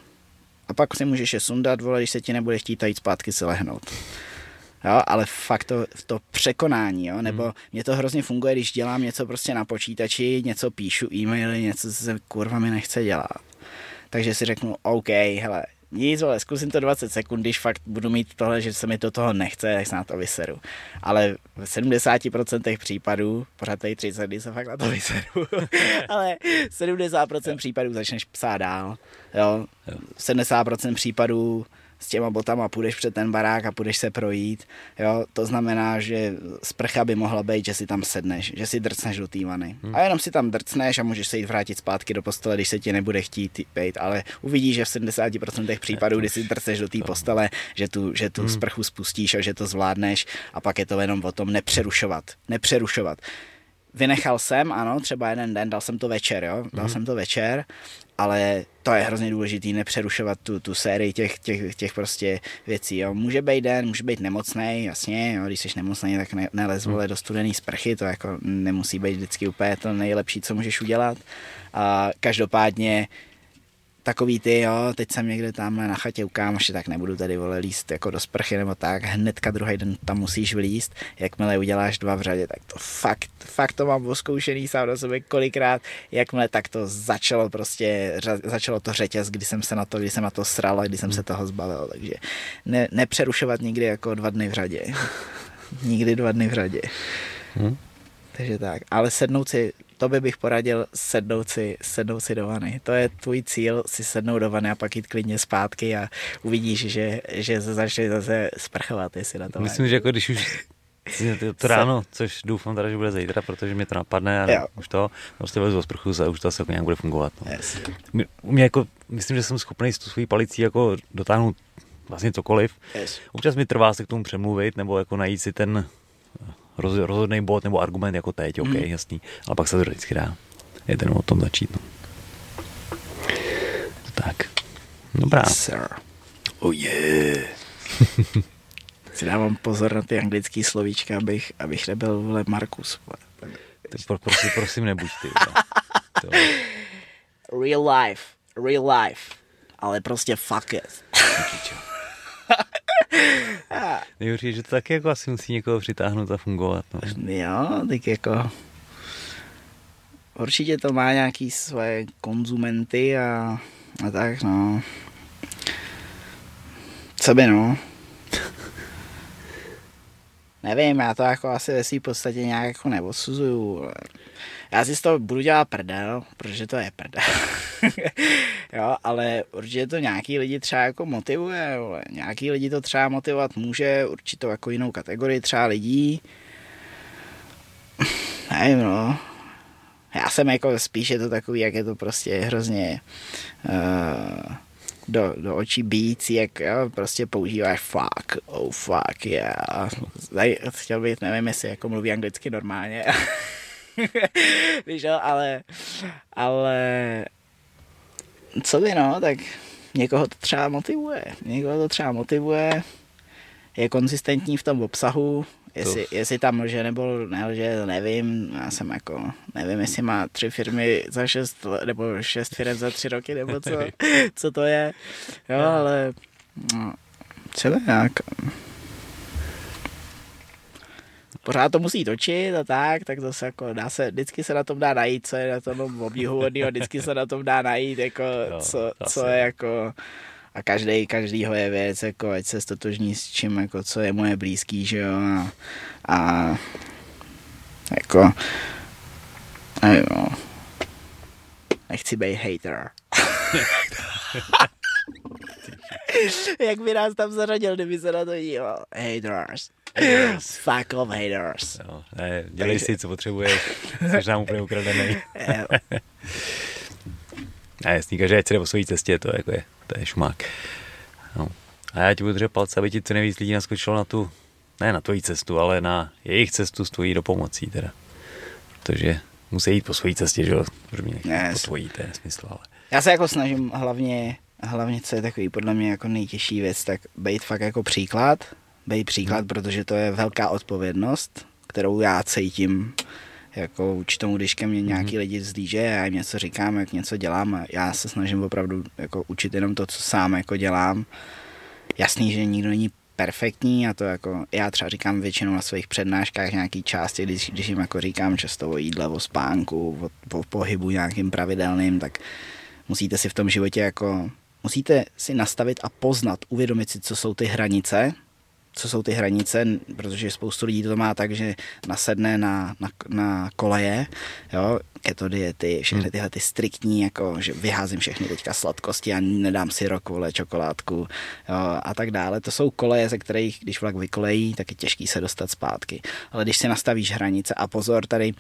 A pak si můžeš je sundat, vole, když se ti nebude chtít jít zpátky se lehnout jo, ale fakt to, to překonání, jo, nebo hmm. mě to hrozně funguje, když dělám něco prostě na počítači, něco píšu, e-maily, něco, co se kurva mi nechce dělat. Takže si řeknu, OK, hele, nic, ale zkusím to 20 sekund, když fakt budu mít tohle, že se mi do toho nechce, tak se na to vyseru. Ale v 70% případů, pořád tady 30 dní se fakt na to vyseru, ale 70% případů začneš psát dál, jo. 70% případů s těma botama půjdeš před ten barák a půjdeš se projít. Jo? To znamená, že sprcha by mohla být, že si tam sedneš, že si drcneš do té vany. Hmm. A jenom si tam drcneš a můžeš se jít vrátit zpátky do postele, když se ti nebude chtít být. Ale uvidíš, že v 70% případů, kdy si drcneš do té postele, že tu, že tu hmm. sprchu spustíš a že to zvládneš a pak je to jenom o tom nepřerušovat. Nepřerušovat vynechal jsem, ano, třeba jeden den, dal jsem to večer, jo, dal mm. jsem to večer ale to je hrozně důležité nepřerušovat tu, tu sérii těch, těch, těch prostě věcí. Jo. Může být den, může být nemocný, jasně, jo. když jsi nemocný, tak ne, nelez vole do studený sprchy, to jako nemusí být vždycky úplně to nejlepší, co můžeš udělat. A každopádně takový ty, jo, teď jsem někde tam na chatě u kámoše, tak nebudu tady vole líst jako do sprchy nebo tak, hnedka druhý den tam musíš vlíst, jakmile uděláš dva v řadě, tak to fakt, fakt to mám oskoušený sám do sebe kolikrát, jakmile tak to začalo prostě, začalo to řetěz, kdy jsem se na to, kdy jsem na to sral a kdy jsem se toho zbavil, takže ne, nepřerušovat nikdy jako dva dny v řadě. nikdy dva dny v řadě. Hmm. Takže tak, ale sednout si to by bych poradil sednout si, sednout si do vany. To je tvůj cíl, si sednout do vany a pak jít klidně zpátky a uvidíš, že, že se začne zase sprchovat, jestli na to Myslím, že jako když už to, to ráno, což doufám teda, že bude zítra, protože mi to napadne a jo. už to, prostě vezu sprchu a už to asi jako nějak bude fungovat. No. Yes. Mě jako, myslím, že jsem schopný s tu svojí palicí jako dotáhnout vlastně cokoliv. Yes. Občas mi trvá se k tomu přemluvit nebo jako najít si ten roz, rozhodný bod nebo argument jako teď, OK, mm. jasný, ale pak se to vždycky dá. Je ten o tom začít. No. Tak. Dobrá. Sir. Oh yeah. si dávám pozor na ty anglické slovíčka, abych, abych nebyl vole Markus. Ty, prosím, prosím, nebuď ty. To. Real life. Real life. Ale prostě fuck it. Nejhorší, že to taky jako asi musí někoho přitáhnout a fungovat. No. Jo, tak jako určitě to má nějaký své konzumenty a, a tak, no. Co by, no. Nevím, já to jako asi ve své podstatě nějak jako neodsuzuju. Já si z toho budu dělat prdel, protože to je prdel. jo, ale určitě to nějaký lidi třeba jako motivuje, vole. nějaký lidi to třeba motivovat může, určitě jako jinou kategorii třeba lidí. Nevím, no. Já jsem jako spíš je to takový, jak je to prostě hrozně uh, do, do očí bící, jak jo, prostě používáš fuck, oh fuck, yeah. Tady chtěl být, nevím, jestli jako mluví anglicky normálně. Víš jo, ale, ale co by no, tak někoho to třeba motivuje. Někoho to třeba motivuje, je konzistentní v tom obsahu, jestli, jestli tam lže nebo nelže, to nevím. Já jsem jako, nevím, jestli má tři firmy za šest, nebo šest firm za tři roky, nebo co, co to je. Jo, ale no, třeba nějak. Pořád to musí točit a tak, tak zase jako dá se, vždycky se na tom dá najít, co je na tom obdivuhodného, vždycky se na tom dá najít, jako, Jo, co, co je jako, a každý, každýho je věc, jako ať se stotožní s čím, jako co je moje blízký, že jo, a, a jako, nevím, no. nechci být hater. Jak by nás tam zařadil, kdyby se na to díval. Haters. Fuck off haters. Jo, ne, dělej si, co potřebuješ, jsi nám úplně ukradený. Ne, jasný, každý ať se jde po své cestě, to, jako je, to je šmák. No. A já ti budu držet palce, aby ti co nejvíc lidí naskočilo na tu, ne na tvoji cestu, ale na jejich cestu s tvojí dopomocí teda. Protože musí jít po své cestě, že jo? Yes. po tvojí, to je nesmysl, ale. Já se jako snažím hlavně, hlavně co je takový podle mě jako nejtěžší věc, tak být fakt jako příklad, být příklad, protože to je velká odpovědnost, kterou já cítím jako vůči tomu, když ke mně nějaký lidi zlíže, já jim něco říkám, jak něco dělám a já se snažím opravdu jako učit jenom to, co sám jako dělám. Jasný, že nikdo není perfektní a to jako já třeba říkám většinou na svých přednáškách nějaký části, když, když jim jako říkám často o jídle, o spánku, o, o pohybu nějakým pravidelným, tak musíte si v tom životě jako, musíte si nastavit a poznat, uvědomit si, co jsou ty hranice, co jsou ty hranice, protože spoustu lidí to má tak, že nasedne na, na, na koleje, jo, keto diety, všechny tyhle ty striktní, jako, že vyházím všechny teďka sladkosti a nedám si rok, vole, čokoládku, jo, a tak dále. To jsou koleje, ze kterých, když vlak vykolejí, tak je těžký se dostat zpátky. Ale když si nastavíš hranice, a pozor, tady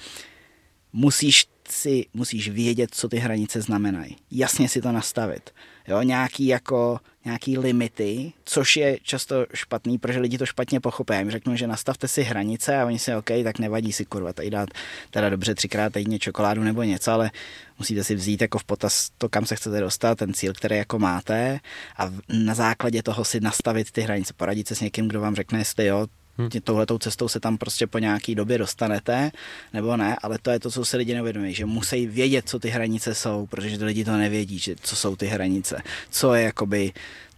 musíš si, musíš vědět, co ty hranice znamenají. Jasně si to nastavit. Jo, nějaký jako, nějaký limity, což je často špatný, protože lidi to špatně pochopí. Já jim řeknu, že nastavte si hranice a oni si, OK, tak nevadí si kurva, tady dát teda dobře třikrát týdně čokoládu nebo něco, ale musíte si vzít jako v potaz to, kam se chcete dostat, ten cíl, který jako máte a na základě toho si nastavit ty hranice, poradit se s někým, kdo vám řekne, jestli jo, Hmm. touhletou cestou se tam prostě po nějaký době dostanete, nebo ne, ale to je to, co si lidi neuvědomí, že musí vědět, co ty hranice jsou, protože ty lidi to nevědí, že co jsou ty hranice. Co je jakoby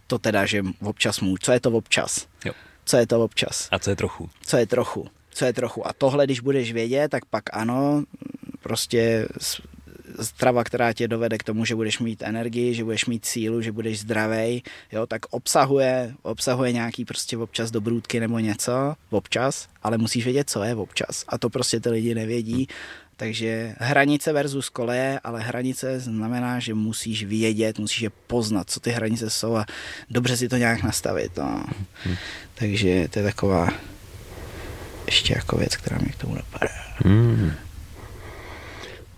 to teda, že občas můžu, co je to občas? Jo. Co je to občas? A co je trochu? Co je trochu? Co je trochu? A tohle, když budeš vědět, tak pak ano, prostě strava, která tě dovede k tomu, že budeš mít energii, že budeš mít sílu, že budeš zdravý, jo, tak obsahuje, obsahuje nějaký prostě občas dobrůdky nebo něco, občas, ale musíš vědět, co je občas. A to prostě ty lidi nevědí. Takže hranice versus koleje, ale hranice znamená, že musíš vědět, musíš je poznat, co ty hranice jsou a dobře si to nějak nastavit. No. Takže to je taková ještě jako věc, která mi k tomu napadá. Hmm.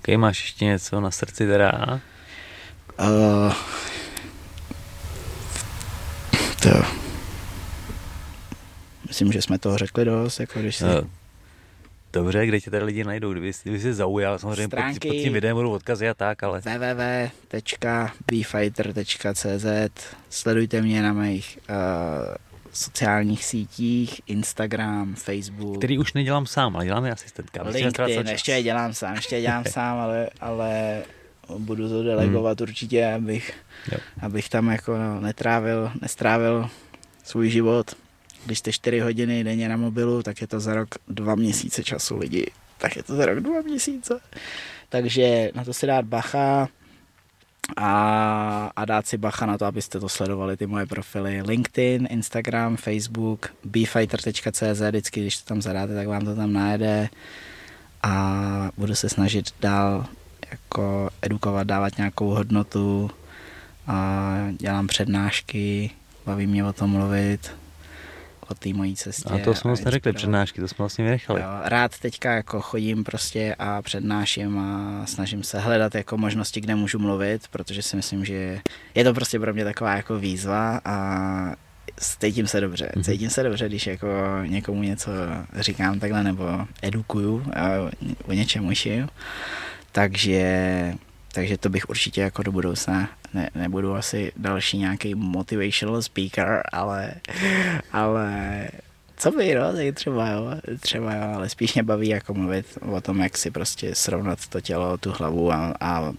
OK, máš ještě něco na srdci teda? Uh, to. Myslím, že jsme toho řekli dost, jako když si... No, Dobře, kde tě tady lidi najdou, kdyby, kdyby jsi zaujal, samozřejmě pod, Stránky. pod tím videem budou odkazy a tak, ale www.bfighter.cz Sledujte mě na mých uh, sociálních sítích, Instagram, Facebook, který už nedělám sám, ale dělám je asistentka. LinkedIn, ještě je dělám sám, ještě je dělám sám, ale, ale budu to delegovat určitě, abych, Jo. abych tam jako netrávil, nestrávil svůj život. Když jste 4 hodiny denně na mobilu, tak je to za rok dva měsíce času lidi. Tak je to za rok dva měsíce. Takže na to si dát bacha a, a dát si bacha na to, abyste to sledovali, ty moje profily. LinkedIn, Instagram, Facebook, bfighter.cz, vždycky, když to tam zadáte, tak vám to tam najede a budu se snažit dál jako edukovat, dávat nějakou hodnotu a dělám přednášky, baví mě o tom mluvit, o té mojí cestě. A to jsme moc neřekli, přednášky, to jsme vlastně vynechali. Jo, rád teďka jako chodím prostě a přednáším a snažím se hledat jako možnosti, kde můžu mluvit, protože si myslím, že je to prostě pro mě taková jako výzva a cítím se dobře. Mhm. Cítím se dobře, když jako někomu něco říkám takhle nebo edukuju a o něčem učím. Takže, takže to bych určitě jako do budoucna ne, nebudu asi další nějaký motivational speaker, ale, ale co by, no, třeba jo, třeba jo, ale spíš mě baví jako mluvit o tom, jak si prostě srovnat to tělo, tu hlavu a, a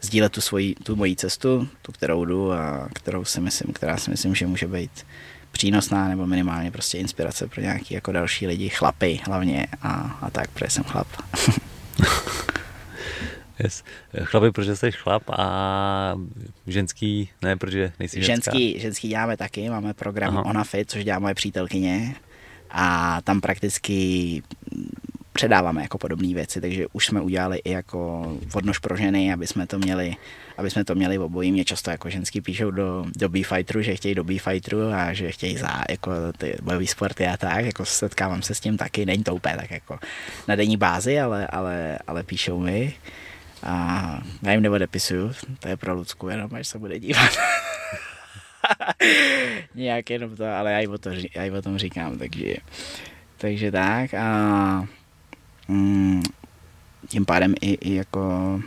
sdílet tu svoji, tu moji cestu, tu, kterou jdu a kterou si myslím, která si myslím, že může být přínosná nebo minimálně prostě inspirace pro nějaký jako další lidi, chlapy hlavně a, a tak, protože jsem chlap. Yes. Chlapi, protože jsi chlap a ženský, ne, protože nejsi ženská. Ženský, ženský děláme taky, máme program Aha. Onafit, což dělá moje přítelkyně a tam prakticky předáváme jako podobné věci, takže už jsme udělali i jako vodnož pro ženy, aby jsme to měli, aby jsme to měli obojí. Mě často jako ženský píšou do, do B-Fighteru, že chtějí do B-Fighteru a že chtějí za jako ty bojové sporty a tak, jako setkávám se s tím taky, není to úplně tak jako na denní bázi, ale, ale, ale píšou mi. A já jim neodepisuju, to je pro Lucku, jenom až se bude dívat. Nějak jenom to, ale já jí o, to, já jí o tom říkám, takže, takže tak a mm, tím pádem i, i jako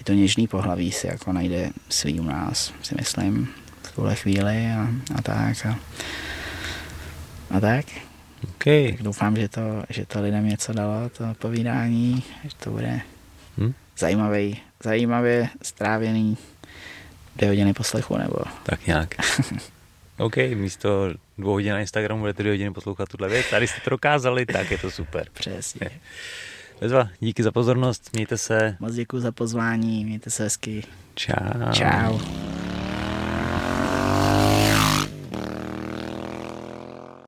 i to něžný pohlaví si jako najde svý u nás, si myslím, v tuhle chvíli a, a tak. A, a tak. Okay. tak. doufám, že to, že to lidem něco dalo, to povídání, že to bude hmm? Zajímavý, zajímavě strávěný dvě hodiny poslechu, nebo... Tak nějak. OK, místo dvou hodin na Instagramu budete dvě hodiny poslouchat tuhle věc. Tady jste to dokázali, tak je to super. Přesně. Bezva, díky za pozornost, mějte se. Moc děkuji za pozvání, mějte se hezky. Čau. Čau.